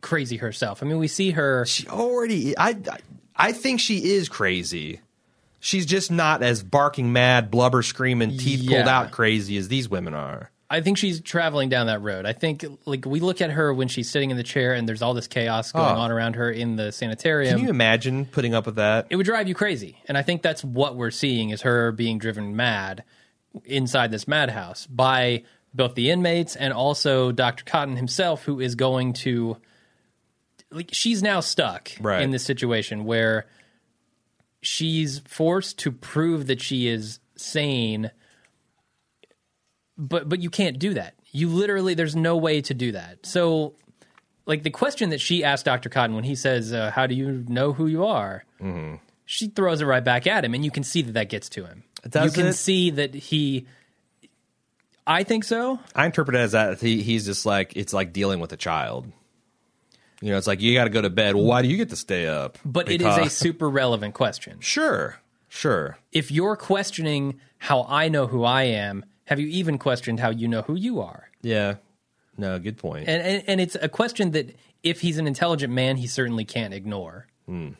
crazy herself. I mean, we see her. She already I I think she is crazy. She's just not as barking mad, blubber screaming, teeth pulled out crazy as these women are. I think she's traveling down that road. I think, like, we look at her when she's sitting in the chair and there's all this chaos going Oh. on around her in the sanitarium. Can you imagine putting up with that? it would drive you crazy. And I think that's what we're seeing is her being driven mad inside this madhouse by both the inmates and also Dr. Cotton himself, who is going to like she's now stuck Right. in this situation where she's forced to prove that she is sane but but you can't do that. You literally there's no way to do that. So like the question that she asked Dr. Cotton when he says, uh, "How do you know who you are?" Mm-hmm. She throws it right back at him, and you can see that that gets to him. Does you can it? see that he. I think so. I interpret it as that he, he's just like it's like dealing with a child. You know, it's like you got to go to bed. Well, why do you get to stay up? But it is a super relevant question. [laughs] sure, sure. If you're questioning how I know who I am, have you even questioned how you know who you are? Yeah, no, good point. And and, and it's a question that if he's an intelligent man, he certainly can't ignore. Hmm.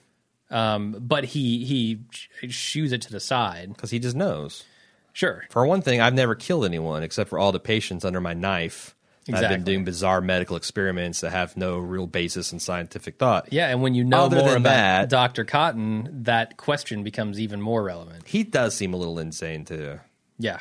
Um, but he he sh- shoos it to the side. Because he just knows. Sure. For one thing, I've never killed anyone except for all the patients under my knife. I've been doing bizarre medical experiments that have no real basis in scientific thought. Yeah, and when you know Other more than about that- Dr. Cotton, that question becomes even more relevant. He does seem a little insane too, Yeah.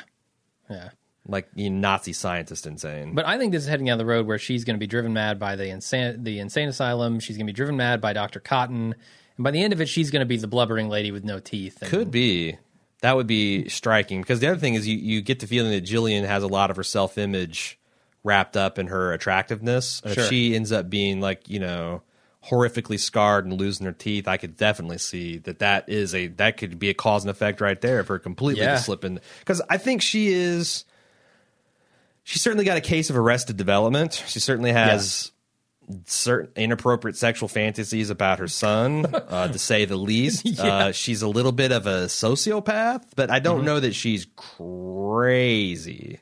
Yeah. like you Nazi scientist insane. But I think this is heading down the road where she's going to be driven mad by the insane the insane asylum. She's going to be driven mad by Dr. Cotton. And by the end of it, she's going to be the blubbering lady with no teeth. And Could be. That would be striking because the other thing is you, you get the feeling that Gillian has a lot of her self image wrapped up in her attractiveness. Sure. If she ends up being like you know horrifically scarred and losing her teeth, I could definitely see that that is a that could be a cause and effect right there of her completely Yeah. slipping. Because I think she is. She's certainly got a case of arrested development. She certainly has certain inappropriate sexual fantasies about her son, [laughs] uh, to say the least. uh, she's a little bit of a sociopath, but I Mm-hmm. don't know that she's crazy.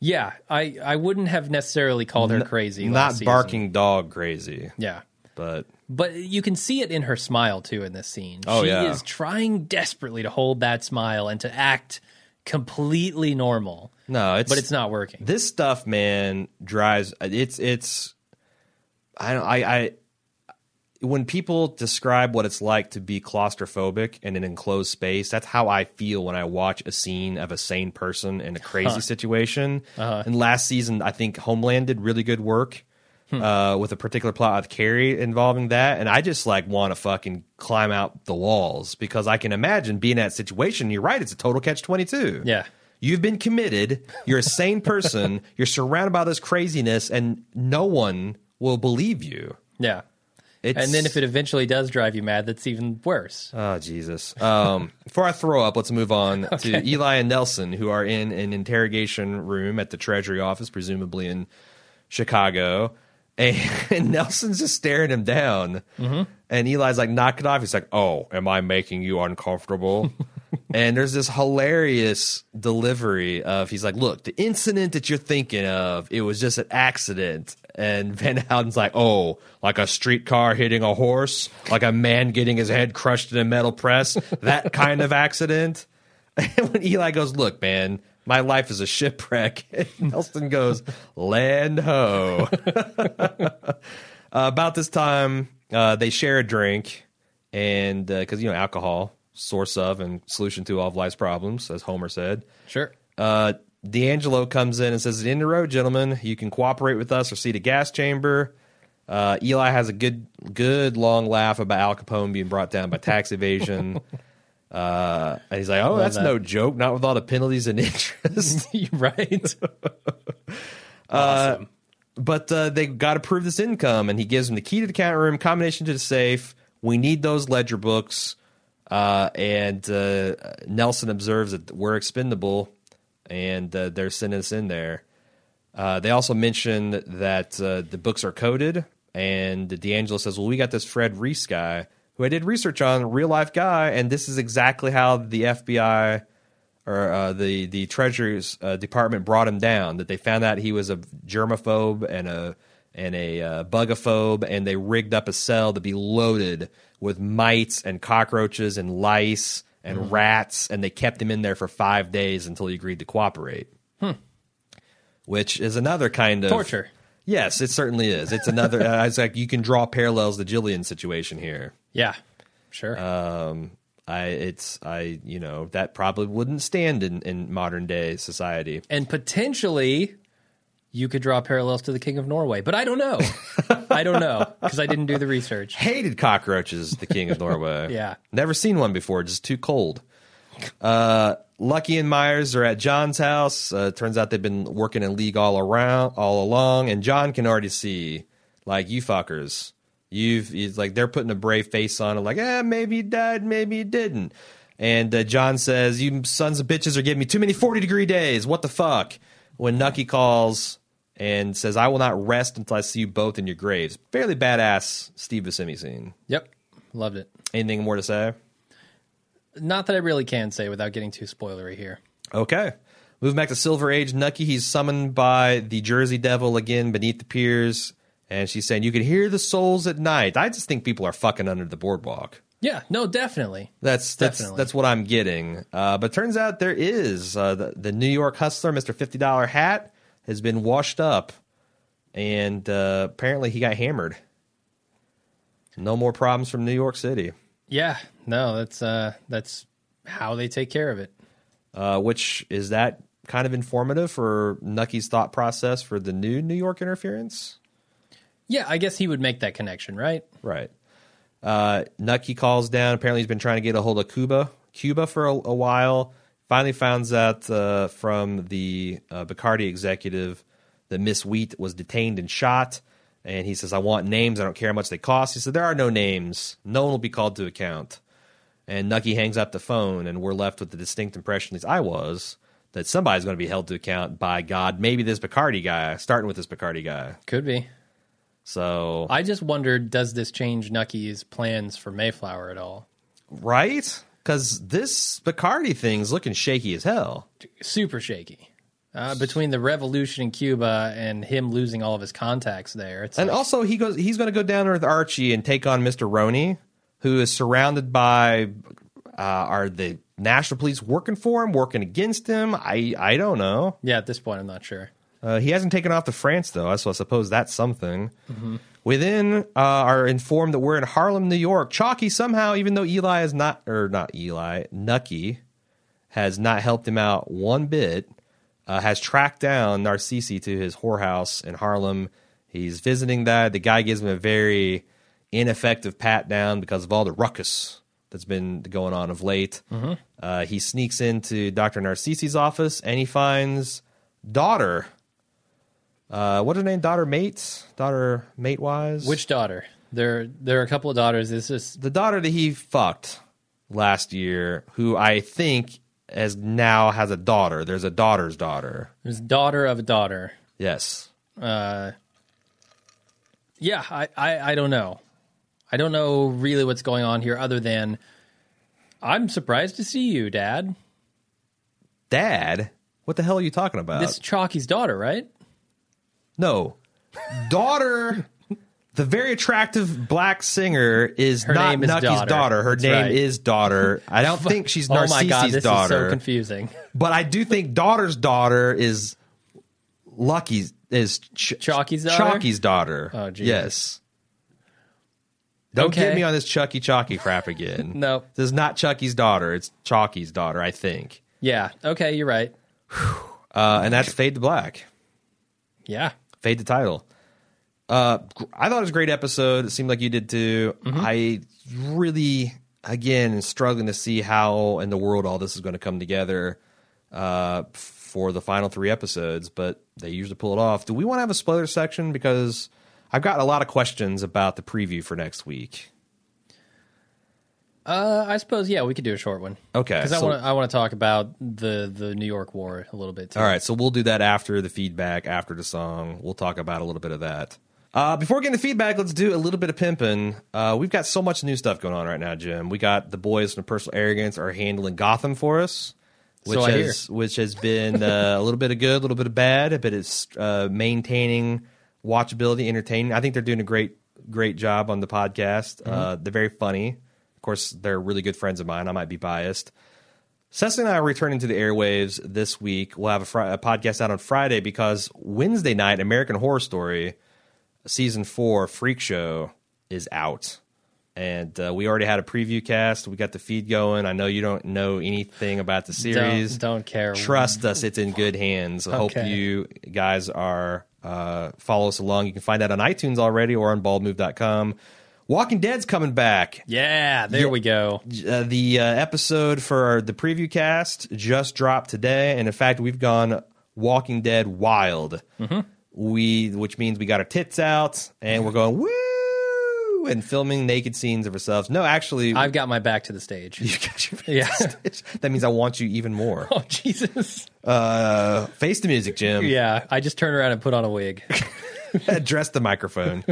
Yeah, I, I wouldn't have necessarily called her crazy. Not barking dog crazy, Yeah. But But you can see it in her smile too in this scene. Oh, she yeah. is trying desperately to hold that smile and to act completely normal. no, it's But it's not working. this stuff, man, drives. It's it's. I don't. I. I when people describe what it's like to be claustrophobic in an enclosed space, that's how I feel when I watch a scene of a sane person in a crazy situation. Uh-huh. And last season, I think Homeland did really good work Hmm. uh, with a particular plot with Carrie involving that, and I just like want to fucking climb out the walls because I can imagine being in that situation. You're right; it's a total catch twenty two. Yeah. You've been committed. You're a sane [laughs] person. you're surrounded by this craziness, and no one will believe you. Yeah. It's, And then if it eventually does drive you mad, that's even worse. oh Jesus! Um, before I throw up, let's move on [laughs] to Eli and Nelson, who are in an interrogation room at the Treasury office, presumably in Chicago. [laughs] And Nelson's just staring him down, mm-hmm. and Eli's like, "Knock it off." He's like, "Oh, am I making you uncomfortable?" [laughs] and there's this hilarious delivery of he's like, "Look, the incident that you're thinking of, it was just an accident." And [laughs] Van Alden's like, "Oh, like a streetcar hitting a horse, like a man getting his head crushed in a metal press, that kind of accident." And when Eli goes, "Look, man, my life is a shipwreck," [laughs] Nelson goes, "Land ho." [laughs] Uh, about this time, uh, they share a drink, and because you know alcohol, source of and solution to all of life's problems, as Homer said. Sure. Uh, D'Angelo comes in and says, "At the end of the road, gentlemen, you can cooperate with us or see the gas chamber." Uh, Eli has a good, good long laugh about Al Capone being brought down by tax evasion. [laughs] Uh, and he's like, "Oh, that's that. no joke. Not with all the penalties and [laughs] interest." [laughs] right. [laughs] Awesome. but uh, they got to prove this income, and he gives them the key to the account room, combination to the safe. We need those ledger books. Uh, and uh, Nelson observes that we're expendable, and uh, they're sending us in there. Uh, they also mention that uh, the books are coded, and D'Angelo says, "Well, we got this Fred Ries guy who I did research on, real life guy, and this is exactly how the FBI or uh, the the Treasury's uh, Department brought him down. That they found out he was a germaphobe and a and a uh, bugaphobe, and they rigged up a cell to be loaded with mites and cockroaches and lice and rats, and they kept him in there for five days until he agreed to cooperate." Which is another kind of Torture. Yes, it certainly is. It's another. [laughs] uh, it's like you can draw parallels to Gillian situation here. Yeah, sure. Um, I it's I you know that probably wouldn't stand in in modern day society. and potentially you could draw parallels to the King of Norway, but I don't know. [laughs] I don't know because I didn't do the research. Hated cockroaches. The king of Norway. [laughs] Yeah. never seen one before. Just too cold. Uh, Lucky and Myers are at John's house. Uh, turns out they've been working in league all around, all along, and John can already see, like you fuckers, you've he's like they're putting a brave face on it, like eh, maybe he died, maybe he didn't. And uh, John says, "You sons of bitches are giving me too many forty degree days. What the fuck?" When Nucky calls and says, "I will not rest until I see you both in your graves." Fairly badass Steve Buscemi scene. Yep, loved it. Anything more to say? Not that I really can say without getting too spoilery here. Okay. Moving back to Silver Age, Nucky, he's summoned by the Jersey Devil again beneath the piers. And she's saying, You can hear the souls at night. I just think people are fucking under the boardwalk. Yeah, no, definitely. That's that's Definitely. that's what I'm getting. Uh, but turns out there is uh, the, the New York hustler, Mister Fifty Dollar Hat, has been washed up, and uh, apparently he got hammered. No more problems from New York City. Yeah, no, that's uh that's how they take care of it. uh, which is that kind of informative for Nucky's thought process for the new New York interference? Yeah, I guess he would make that connection, right? Right. Uh, Nucky calls down. Apparently, he's been trying to get a hold of Cuba, Cuba for a, a while. Finally, finds out uh, from the uh, Bacardi executive that Miss Wheet was detained and shot. And he says, "I want names. I don't care how much they cost." He said, "There are no names. No one will be called to account." And Nucky hangs up the phone, and we're left with the distinct impression, at least I was, that somebody's going to be held to account by God. Maybe this Bacardi guy, starting with this Bacardi guy. Could be. So, I just wondered, does this change Nucky's plans for Mayflower at all? right? Because this Bacardi thing's looking shaky as hell. Super shaky. Uh, between the revolution in Cuba and him losing all of his contacts there, it's And like, also, he goes. He's going to go down there with Archie and take on Mister Roney, who is surrounded by. Uh, are the national police working for him, working against him? I I don't know. yeah. At this point, I'm not sure. Uh, he hasn't taken off to France though, so I suppose that's something. Within uh, are informed that we're in Harlem, New York. Chalky somehow, even though Eli is not, or not Eli, Nucky has not helped him out one bit, uh, has tracked down Narcisse to his whorehouse in Harlem. He's visiting that. The guy gives him a very ineffective pat down because of all the ruckus that's been going on of late. Uh, he sneaks into Dr. Narcisse's office and he finds daughter. Uh, what's her name? Daughter Mate? Daughter Mate Wise? Which daughter? There, there are a couple of daughters. This is the daughter that he fucked last year, who I think has now has a daughter. There's a daughter's daughter. there's daughter of a daughter. Yes. Uh, yeah, I, I, I don't know. I don't know really what's going on here, other than I'm surprised to see you, Dad. Dad? What the hell are you talking about? This Chalky's daughter, right? no. Daughter. The very attractive black singer is Her not name is Nucky's Daughter. daughter. Her That's name right. is daughter. I don't [laughs] think she's oh Narcisse's my god, this daughter. is so confusing. But I do think daughter's daughter is Lucky's is Ch- Chalky's daughter? Chalky's daughter. Oh, geez. yes. Don't Okay. get me on this Chucky Chalky crap again. [laughs] No. this is not Chucky's daughter. It's Chalky's daughter, I think. Yeah. Okay, you're right. Uh, and that's Fade to Black. Yeah. Fade to title. Uh, I thought it was a great episode. It seemed like you did too. I really, again, struggling to see how in the world all this is going to come together uh, for the final three episodes, but they usually pull it off. Do we want to have a spoiler section? Because I've got a lot of questions about the preview for next week. Uh, I suppose yeah, we could do a short one. Okay, because I so- want to I want to talk about the the New York War a little bit too. All right, so we'll do that after the feedback, after the song. We'll talk about a little bit of that. Uh, before getting the feedback, let's do a little bit of pimping. Uh, we've got so much new stuff going on right now, Jim. We got the boys from Personal Arrogance are handling Gotham for us, which So has which has been uh, a little bit of good, a little bit of bad, but it's uh, maintaining watchability, entertaining. I think they're doing a great great job on the podcast. Uh, they're very funny. Of course, they're really good friends of mine. I might be biased. Cecily and I are returning to the airwaves this week. We'll have a, fri- a podcast out on Friday because Wednesday night, American Horror Story season four Freak Show is out, and uh, we already had a preview cast. We got the feed going. I know you don't know anything about the series. Don't, don't care. Trust us, it's in good hands. I hope you guys are uh, follow us along. You can find that on iTunes already or on baldmove.com. Walking Dead's coming back. Yeah, there Yeah. we go. Uh, the uh, episode for the preview cast just dropped today, and in fact, we've gone Walking Dead wild. Mm-hmm. We, which means we got our tits out, and we're going woo and filming naked scenes of ourselves. No, actually, I've got my back to the stage. [laughs] you got your Yeah. that means I want you even more. [laughs] oh Jesus! Uh, face the music, Jim. Yeah, I just turned around and put on a wig. [laughs] address the microphone.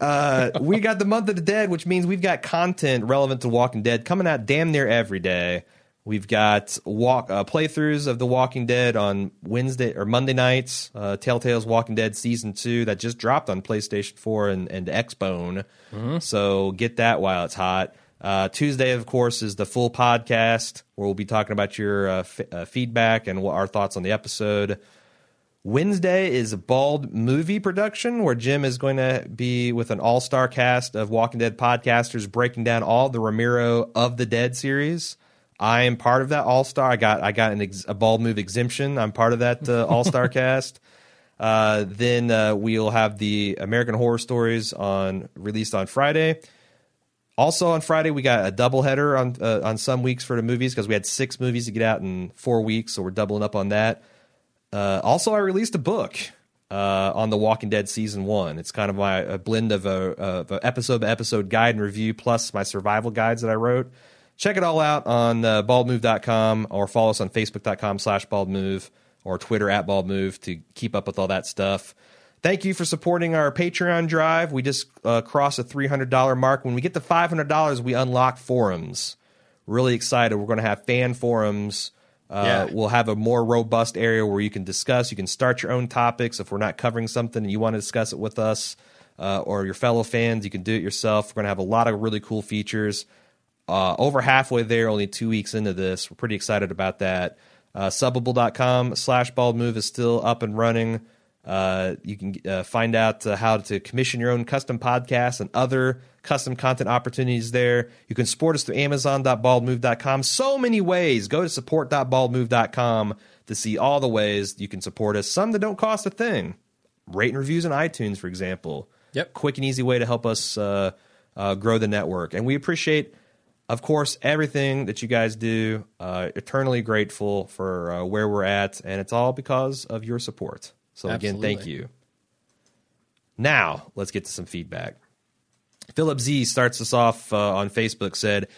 Uh, we got the month of the dead, which means we've got content relevant to Walking Dead coming out damn near every day. We've got walk uh, playthroughs of The Walking Dead on Wednesday or Monday nights. Uh, Telltale's Walking Dead season two that just dropped on PlayStation Four and, and Xbone. So get that while it's hot. Uh, Tuesday, of course, is the full podcast where we'll be talking about your uh, f- uh, feedback and what our thoughts on the episode. Wednesday is a bald movie production where Jim is going to be with an all star cast of Walking Dead podcasters breaking down all the Romero of the Dead series. I am part of that all star. I got I got an ex- a bald move exemption. I'm part of that uh, all star [laughs] cast. Uh, then uh, we'll have the American Horror Stories on released on Friday. Also on Friday, we got a doubleheader on uh, on some weeks for the movies because we had six movies to get out in four weeks, so we're doubling up on that. Uh, also, I released a book uh, on The Walking Dead season one. It's kind of my a blend of a, of a episode by episode guide and review plus my survival guides that I wrote. Check it all out on uh, baldmove.com or follow us on facebook.com slash baldmove or Twitter at baldmove to keep up with all that stuff. Thank you for supporting our Patreon drive. We just uh, crossed a $300 mark. When we get to $500, we unlock forums. Really excited. We're going to have fan forums. Uh, Yeah. We'll have a more robust area where you can discuss. You can start your own topics. If we're not covering something and you want to discuss it with us uh, or your fellow fans, you can do it yourself. We're going to have a lot of really cool features. Uh, over halfway there, only two weeks into this. We're pretty excited about that. Uh, Subbable.com slash bald move is still up and running. Uh, you can uh, find out uh, how to commission your own custom podcasts and other custom content opportunities there. You can support us through Amazon.baldmove.com. So many ways. Go to support.baldmove.com to see all the ways you can support us. Some that don't cost a thing. Rate and reviews on iTunes, for example. Yep. Quick and easy way to help us uh, uh, grow the network. And we appreciate, of course, everything that you guys do. Uh, eternally grateful for uh, where we're at. And it's all because of your support. So, again, thank you. Now, let's get to some feedback. Philip Z starts us off uh, on Facebook said,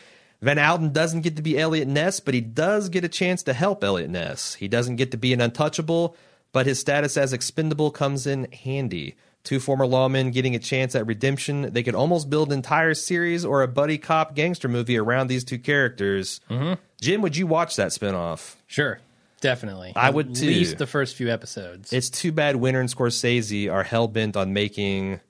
Van Alden doesn't get to be Eliot Ness, but he does get a chance to help Eliot Ness. He doesn't get to be an untouchable, but his status as expendable comes in handy. Two former lawmen getting a chance at redemption. They could almost build an entire series or a buddy cop gangster movie around these two characters. Mm-hmm. Jim, would you watch that spinoff? Sure, definitely. I At would, too. At least the first few episodes. It's too bad Winter and Scorsese are hell bent on making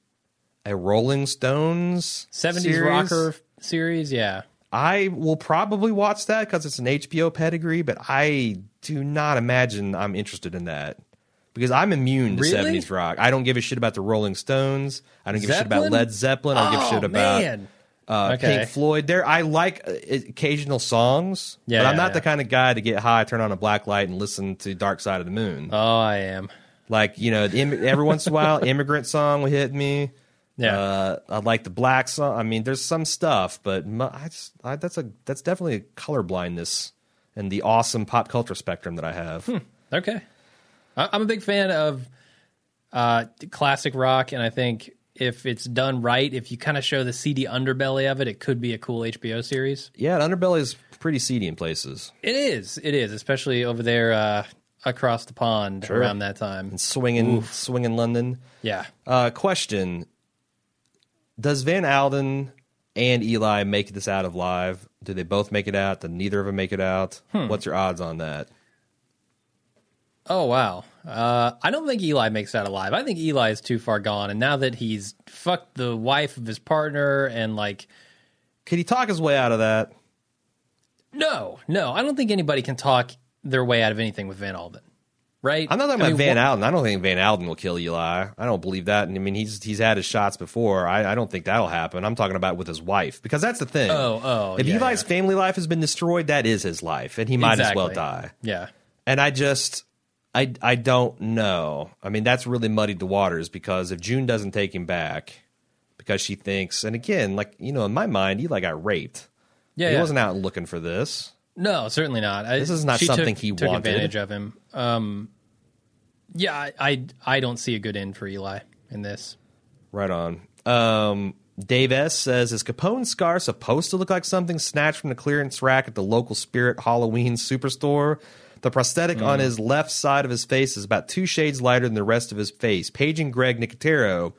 a Rolling Stones Seventies series. rocker series. Yeah, I will probably watch that because it's an HBO pedigree, but I do not imagine I'm interested in that because I'm immune to Really? 70s rock. I don't give a shit about the Rolling Stones. I don't give a shit about Led Zeppelin. I don't give a Oh, shit about man. uh, Okay. Pink Floyd. There, I like uh, occasional songs, Yeah, but I'm yeah, not yeah. the kind of guy to get high, turn on a black light, and listen to Dark Side of the Moon. Oh, I am. Like you know, the im- every once in a while, [laughs] immigrant song will hit me. Yeah. uh, I like the black song. I mean, there's some stuff, but mu- I just I, that's a that's definitely a color blindness and the awesome pop culture spectrum that I have. Hmm. Okay. I'm a big fan of uh, classic rock, and I think if it's done right, if you kind of show the seedy underbelly of it, it could be a cool HBO series. Yeah, the Underbelly is pretty seedy in places. It is. It is, especially over there uh, across the pond around that time. And Swinging, swinging London. Yeah. Uh, question: Does Van Alden and Eli make this out of live? Do they both make it out? Do neither of them make it out? Hmm. What's your odds on that? Oh wow. Uh, I don't think Eli makes that alive. I think Eli is too far gone, and now that he's fucked the wife of his partner, and like, Could he talk his way out of that? no, no, I don't think anybody can talk their way out of anything with Van Alden, right? I'm not talking I about mean, Van Alden. I don't think Van Alden will kill Eli. I don't believe that. And I mean, he's he's had his shots before. I, I don't think that'll happen. I'm talking about with his wife because that's the thing. Oh, oh, If yeah, Eli's yeah. family life has been destroyed, that is his life, and he might as well die. Yeah. And I just, I, I don't know. I mean, that's really muddied the waters because if June doesn't take him back, because she thinks, and again, like you know, in my mind, Eli got raped. Yeah, he yeah. wasn't out looking for this. No, certainly not. I, This is not something took, he took wanted. advantage of him. Um, yeah, I, I I don't see a good end for Eli in this. Right on. Um, Dave S says, "Is Capone's scar supposed to look like something snatched from the clearance rack at the local Spirit Halloween superstore?" The prosthetic on his left side of his face is about two shades lighter than the rest of his face. Paging Greg Nicotero,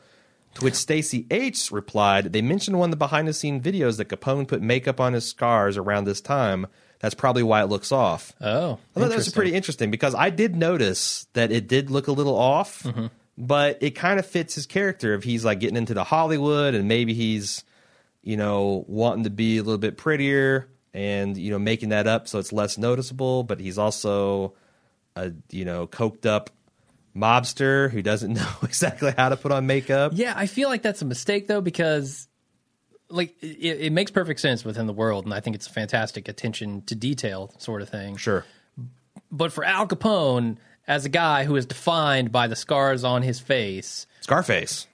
to which Stacy H replied, "They mentioned one of the behind-the-scene videos that Capone put makeup on his scars around this time. That's probably why it looks off." Oh, I thought that was pretty interesting because I did notice that it did look a little off, Mm-hmm. but it kind of fits his character if he's like getting into the Hollywood and maybe he's, you know, wanting to be a little bit prettier and, you know, making that up so it's less noticeable, but he's also a, you know, coked up mobster who doesn't [laughs] know exactly how to put on makeup. Yeah, I feel like that's a mistake though because like it, it makes perfect sense within the world, and I think it's a fantastic attention to detail sort of thing. Sure. But for Al Capone, as a guy who is defined by the scars on his face, Scarface.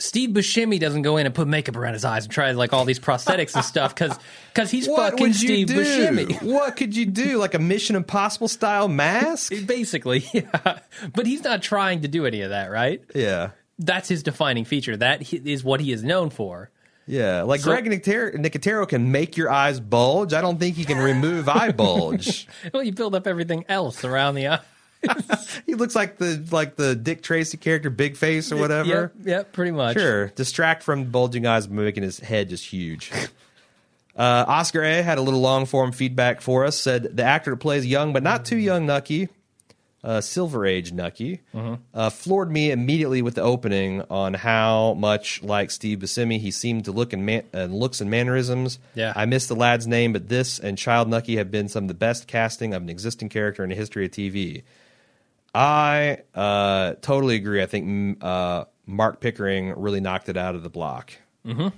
Steve Buscemi doesn't go in and put makeup around his eyes and try like all these prosthetics and stuff because because he's What fucking Steve do? Buscemi. What could you do? Like a Mission Impossible style mask? [laughs] Basically, [laughs] yeah. But he's not trying to do any of that, right? Yeah. That's his defining feature. That is what he is known for. Yeah, like So- Greg Nicotero, Nicotero can make your eyes bulge. I don't think he can remove eye bulge. [laughs] Well, you build up everything else around the eye. [laughs] He looks like the like the Dick Tracy character, Big Face or whatever. Yep, yep, pretty much. Sure, distract from bulging eyes by making his head just huge. [laughs] Uh, Oscar A had a little long form feedback for us. Said the actor that plays young but not too young Nucky, uh, Silver Age Nucky, uh, floored me immediately with the opening on how much like Steve Buscemi he seemed to look and man- uh, looks and mannerisms. Yeah. I missed the lad's name, but this and Child Nucky have been some of the best casting of an existing character in the history of TV. I uh, totally agree. I think uh, Marc Pickering really knocked it out of the block. Mm-hmm.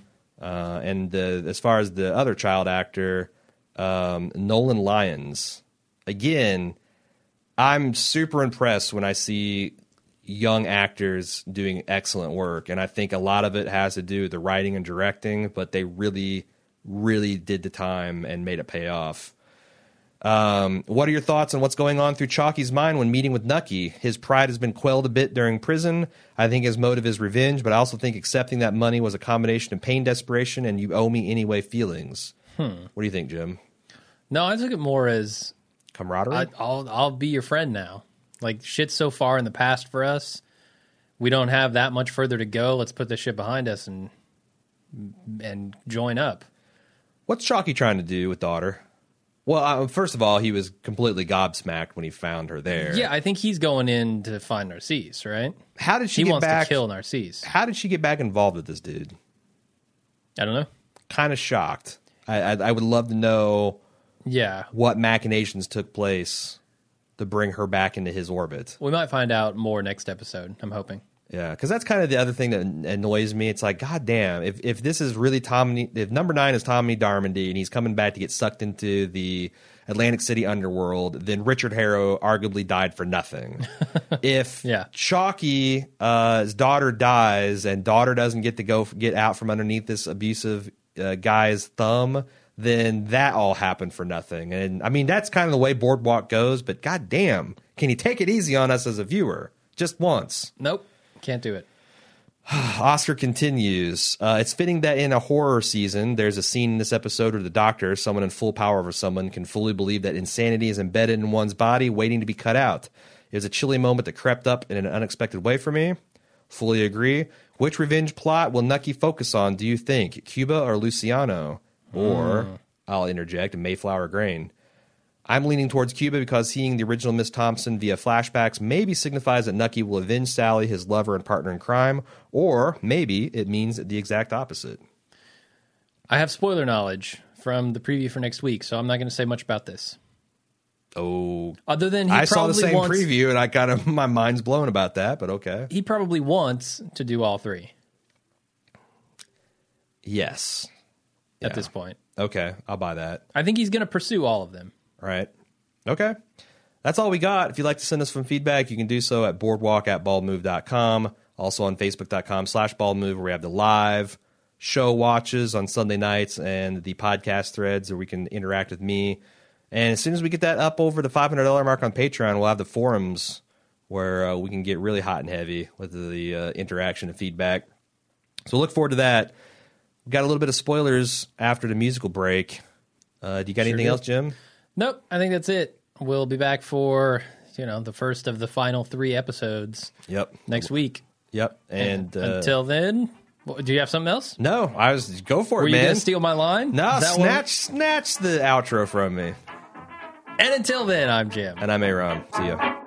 Uh, and uh, as far as the other child actor, um, Nolan Lyons, again, I'm super impressed when I see young actors doing excellent work. And I think a lot of it has to do with the writing and directing, but they really, really did the time and made it pay off. Um, what are your thoughts on what's going on through Chalky's mind when meeting with Nucky? His pride has been quelled a bit during prison. I think his motive is revenge, but I also think accepting that money was a combination of pain, desperation, and you owe me anyway feelings. What do you think, Jim? No, I took it more as Camaraderie? I, I'll I'll be your friend now. Like shit's so far in the past for us. We don't have that much further to go. Let's put this shit behind us and and join up. What's Chalky trying to do with daughter? Well, uh, first of all, he was completely gobsmacked when he found her there. Yeah, I think he's going in to find Narcisse, right? How did she He get wants back? to kill Narcisse. How did she get back involved with this dude? I don't know. Kind of shocked. I, I I would love to know Yeah, what machinations took place to bring her back into his orbit. we might find out more next episode. I'm hoping. Yeah, because that's kind of the other thing that annoys me. It's like, God damn, if if this is really Tommy, if number nine is Tommy Darmody and he's coming back to get sucked into the Atlantic City underworld, then Richard Harrow arguably died for nothing. [laughs] if Yeah. Chalky, uh, his daughter dies and daughter doesn't get to go get out from underneath this abusive uh, guy's thumb, then that all happened for nothing. And I mean, that's kind of the way Boardwalk goes. But God damn, can you take it easy on us as a viewer just once? Nope, can't do it. [sighs] Oscar continues. Uh, it's fitting that in a horror season, there's a scene in this episode where the doctor, someone in full power over someone, can fully believe that insanity is embedded in one's body, waiting to be cut out. It was a chilly moment that crept up in an unexpected way for me. Fully agree. Which revenge plot will Nucky focus on, do you think? Cuba or Luciano? Or, I'll interject, Mayflower Grain. I'm leaning towards Cuba because seeing the original Miss Thompson via flashbacks maybe signifies that Nucky will avenge Sally, his lover and partner in crime, or maybe it means the exact opposite. I have spoiler knowledge from the preview for next week, so I'm not going to say much about this. Oh, Other than he I saw the same wants, preview and I kind of [laughs] my mind's blown about that, but okay. he probably wants to do all three Yes. at Yeah. this point. Okay, I'll buy that. I think he's going to pursue all of them. Right. Okay. That's all we got. If you'd like to send us some feedback, you can do so at boardwalk at baldmove.com. Also on facebook.com slash baldmove, where we have the live show watches on Sunday nights and the podcast threads where we can interact with me. And as soon as we get that up over the $500 mark on Patreon, we'll have the forums where uh, we can get really hot and heavy with the uh, interaction and feedback. So look forward to that. We got a little bit of spoilers after the musical break. Uh, do you got anything do. else, Jim? Nope, I think that's it. We'll be back for you know the first of the final three episodes Yep. next week. Yep. And uh, Until then, what- do you have something else? no, I was go for Were it, you man. steal my line? no, snatch, snatch the outro from me. And until then, I'm Jim. And I'm Aaron. See ya.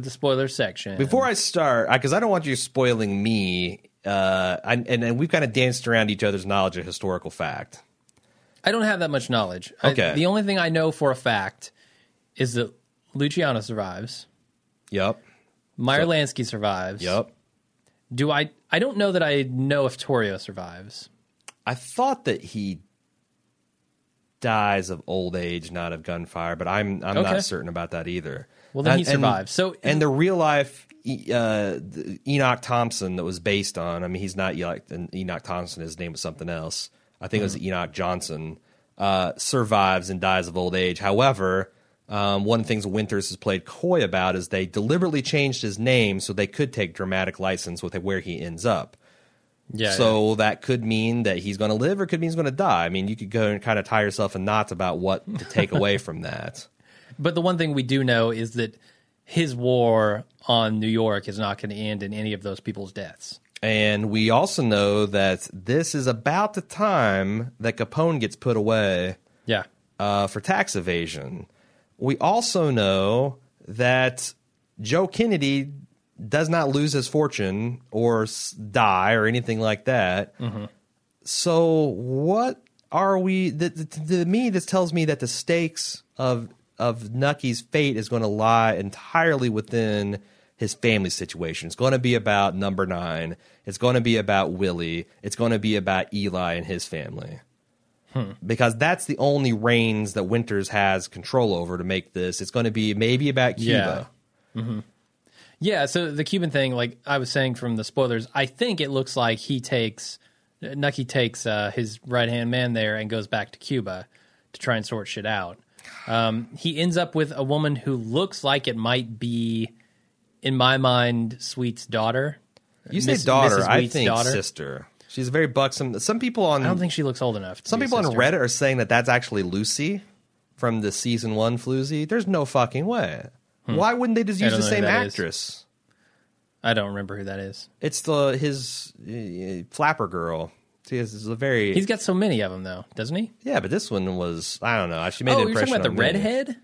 With the spoiler section. Before I start, because I, don't want you spoiling me, uh, I, and, and we've kind of danced around each other's knowledge of historical fact. I don't have that much knowledge. I- Okay. the only thing I know for a fact is that Luciano survives. Yep. Meyer Lansky survives. Yep. Do I? I don't know that I know if Torrio survives. I thought that he dies of old age, not of gunfire, but I'm I'm Okay. not certain about that either. Well, then he And- and- survives. So- and the real life uh, Enoch Thompson that was based on. I mean, he's not Enoch, Enoch Thompson. His name was something else. I think it was Enoch Johnson. Uh, survives and dies of old age. However, um, one of the things Winters has played coy about is they deliberately changed his name so they could take dramatic license with where he ends up. Yeah. So that could mean that he's going to live or could mean he's going to die. I mean, you could go and kind of tie yourself in knots about what to take away [laughs] from that. But the one thing we do know is that his war on New York is not going to end in any of those people's deaths. And we also know that this is about the time that Capone gets put away Yeah. uh, for tax evasion. We also know that Joe Kennedy does not lose his fortune or s- die or anything like that. So, what are we? th- th- To me, this tells me that the stakes of of Nucky's fate is going to lie entirely within his family situation. It's going to be about number nine. It's going to be about Willie. It's going to be about Eli and his family because that's the only reins that Winters has control over to make this. It's going to be maybe about Cuba. Yeah, so the Cuban thing, like I was saying from the spoilers, I think it looks like he takes Nucky takes uh, his right hand man there and goes back to Cuba to try and sort shit out. Um, he ends up with a woman who looks like it might be, in my mind, Sweet's daughter. You say Miss- daughter, Mrs. I Wheet's think daughter. sister. She's very buxom. Some people on I don't think she looks old enough. To some be a people on sister. Reddit are saying that that's actually Lucy from the season one floozy. There's no fucking way. Why wouldn't they just Hmm. Use don't the know who same that is. actress? I don't remember who that is. It's the his uh, flapper girl. See, this is a very He's got so many of them, though, doesn't he? yeah, but this one was I don't know. She made Oh, an you're talking impression about the on me. redhead?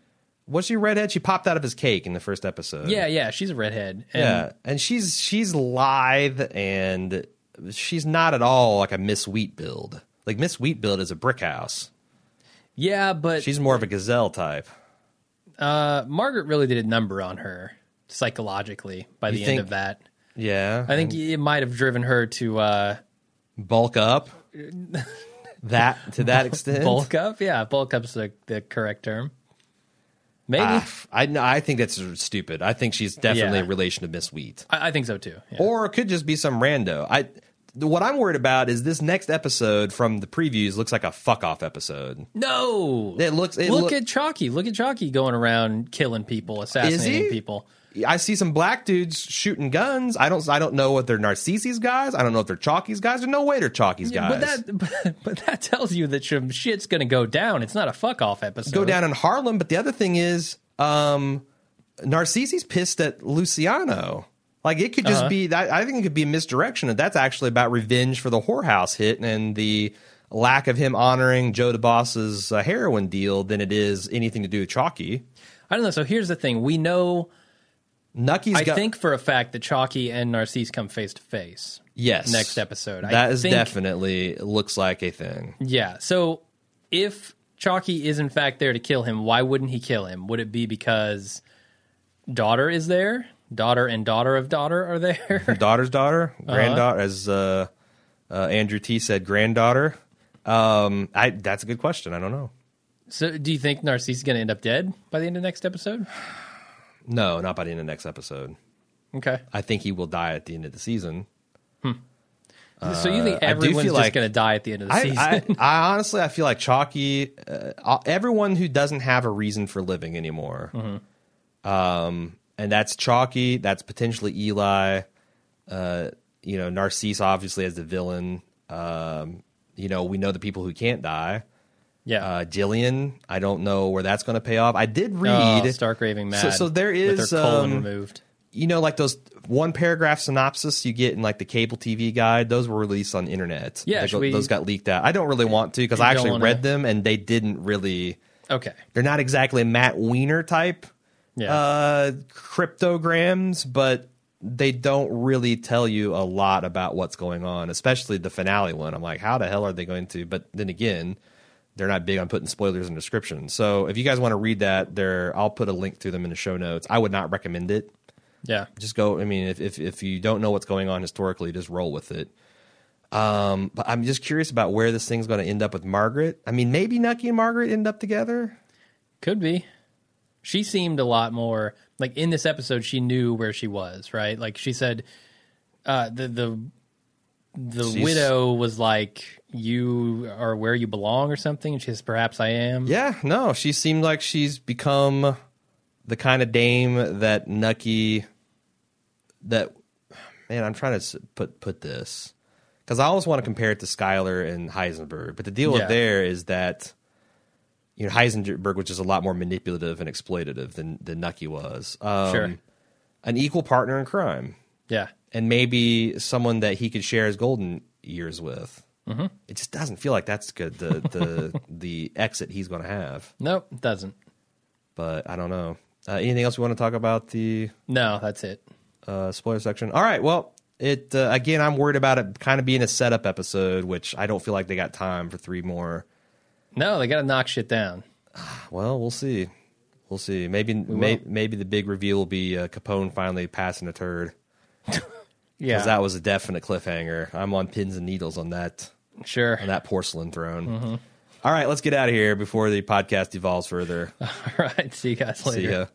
Was she redhead? She popped out of his cake in the first episode. Yeah, yeah, she's a redhead. And yeah, and she's she's lithe and she's not at all like a Miss Wheet build. Like Miss Wheet build is a brick house. yeah, but She's more of a gazelle type. Uh, Margaret really did a number on her psychologically by the You end think- of that. Yeah, I think it might have driven her to uh, bulk up. [laughs] that to that extent. bulk up. Yeah, bulk up's the, the correct term. Maybe Ah, I I think that's stupid. I think she's definitely Yeah. a relation to Miss Wheet, I, I think so too. Yeah. or it could just be some rando. I what I'm worried about is this next episode from the previews looks like a fuck off episode. no, It looks. It look look- at Chalky. Look at Chalky going around killing people, assassinating people. I see some black dudes shooting guns. I don't. I don't know if they're Narcisse's guys. I don't know if they're Chalky's guys. There's no way they're Chalky's guys. But that, [laughs] but, but that tells you that some shit's going to go down. It's not a fuck off episode. go down in Harlem. But the other thing is, um, Narcissus pissed at Luciano. Like it could just Uh-huh. be that. I think it could be a misdirection. And that's actually about revenge for the whorehouse hit and the lack of him honoring Joe the Boss's uh, heroin deal than it is anything to do with Chalky. I don't know. So here's the thing: we know. Nucky's I got think for a fact that Chalky and Narcisse come face to face. yes next episode. I That is think- definitely looks like a thing. Yeah. So if Chalky is in fact there to kill him, why wouldn't he kill him? Would it be because daughter is there? Daughter and daughter of daughter are there? [laughs] daughter's daughter, Uh-huh. granddaughter, as uh, uh, Andrew T said, granddaughter. Um, I that's a good question. I don't know. so do you think Narcisse is going to end up dead by the end of next episode? No, not by the end of the next episode. Okay. I think he will die at the end of the season. so you think everyone's just like- going to die at the end of the I, season? I, I honestly, I feel like Chalky, uh, everyone who doesn't have a reason for living anymore, Mm-hmm. um, and that's Chalky. That's potentially Eli. Uh, you know, Narcisse obviously as the villain. Um, you know, we know the people who can't die. Yeah. Uh, Gillian, I don't know where that's going to pay off. I did oh, read, Stark raving mad. So- so there with her colon um, removed. you know, like those one paragraph synopsis you get in like the cable TV guide. Those were released on the internet. Yeah, go- we- those got leaked out. I don't really want to because I actually wanna- read them and they didn't really. Okay. They're not exactly Matt Weiner type Yeah. uh, cryptograms, but they don't really tell you a lot about what's going on, especially the finale one. I'm like, how the hell are they going to? But then again, they're not big on putting spoilers in descriptions. So if you guys want to read that, there, I'll put a link to them in the show notes. I would not recommend it. yeah. Just go. I mean, if if, if you don't know what's going on historically, just roll with it. Um, but I'm just curious about where this thing's going to end up with Margaret. I mean, maybe Nucky and Margaret end up together. Could be. She seemed a lot more like in this episode. She knew where she was, right? Like she said, uh, the the the She's- widow was like, "You are where you belong," or something. And she says, "Perhaps I am." Yeah, no, she seemed like she's become the kind of dame that Nucky. That man, I'm trying to put put this because I always want to compare it to Skyler and Heisenberg, but the deal Yeah. with there is that you know Heisenberg was just a lot more manipulative and exploitative than than Nucky was. Um, Sure. an equal partner in crime, Yeah. and maybe someone that he could share his golden years with. Mm-hmm. It just doesn't feel like that's good. The the [laughs] the exit he's going to have Nope, it doesn't. but I don't know. Uh, anything else we want to talk about the No, that's it. uh, spoiler section? All right. Well, it uh, again. I'm worried about it kind of being a setup episode, which I don't feel like they got time for three more. No, they got to knock shit down. [sighs] Well, we'll see. We'll see. Maybe may, maybe the big reveal will be uh, Capone finally passing a turd. [laughs] Yeah, Because that was a definite cliffhanger. I'm on pins and needles on that sure. on that porcelain throne. Mm-hmm. All right, let's get out of here before the podcast evolves further. [laughs] All right. See you guys later. See ya.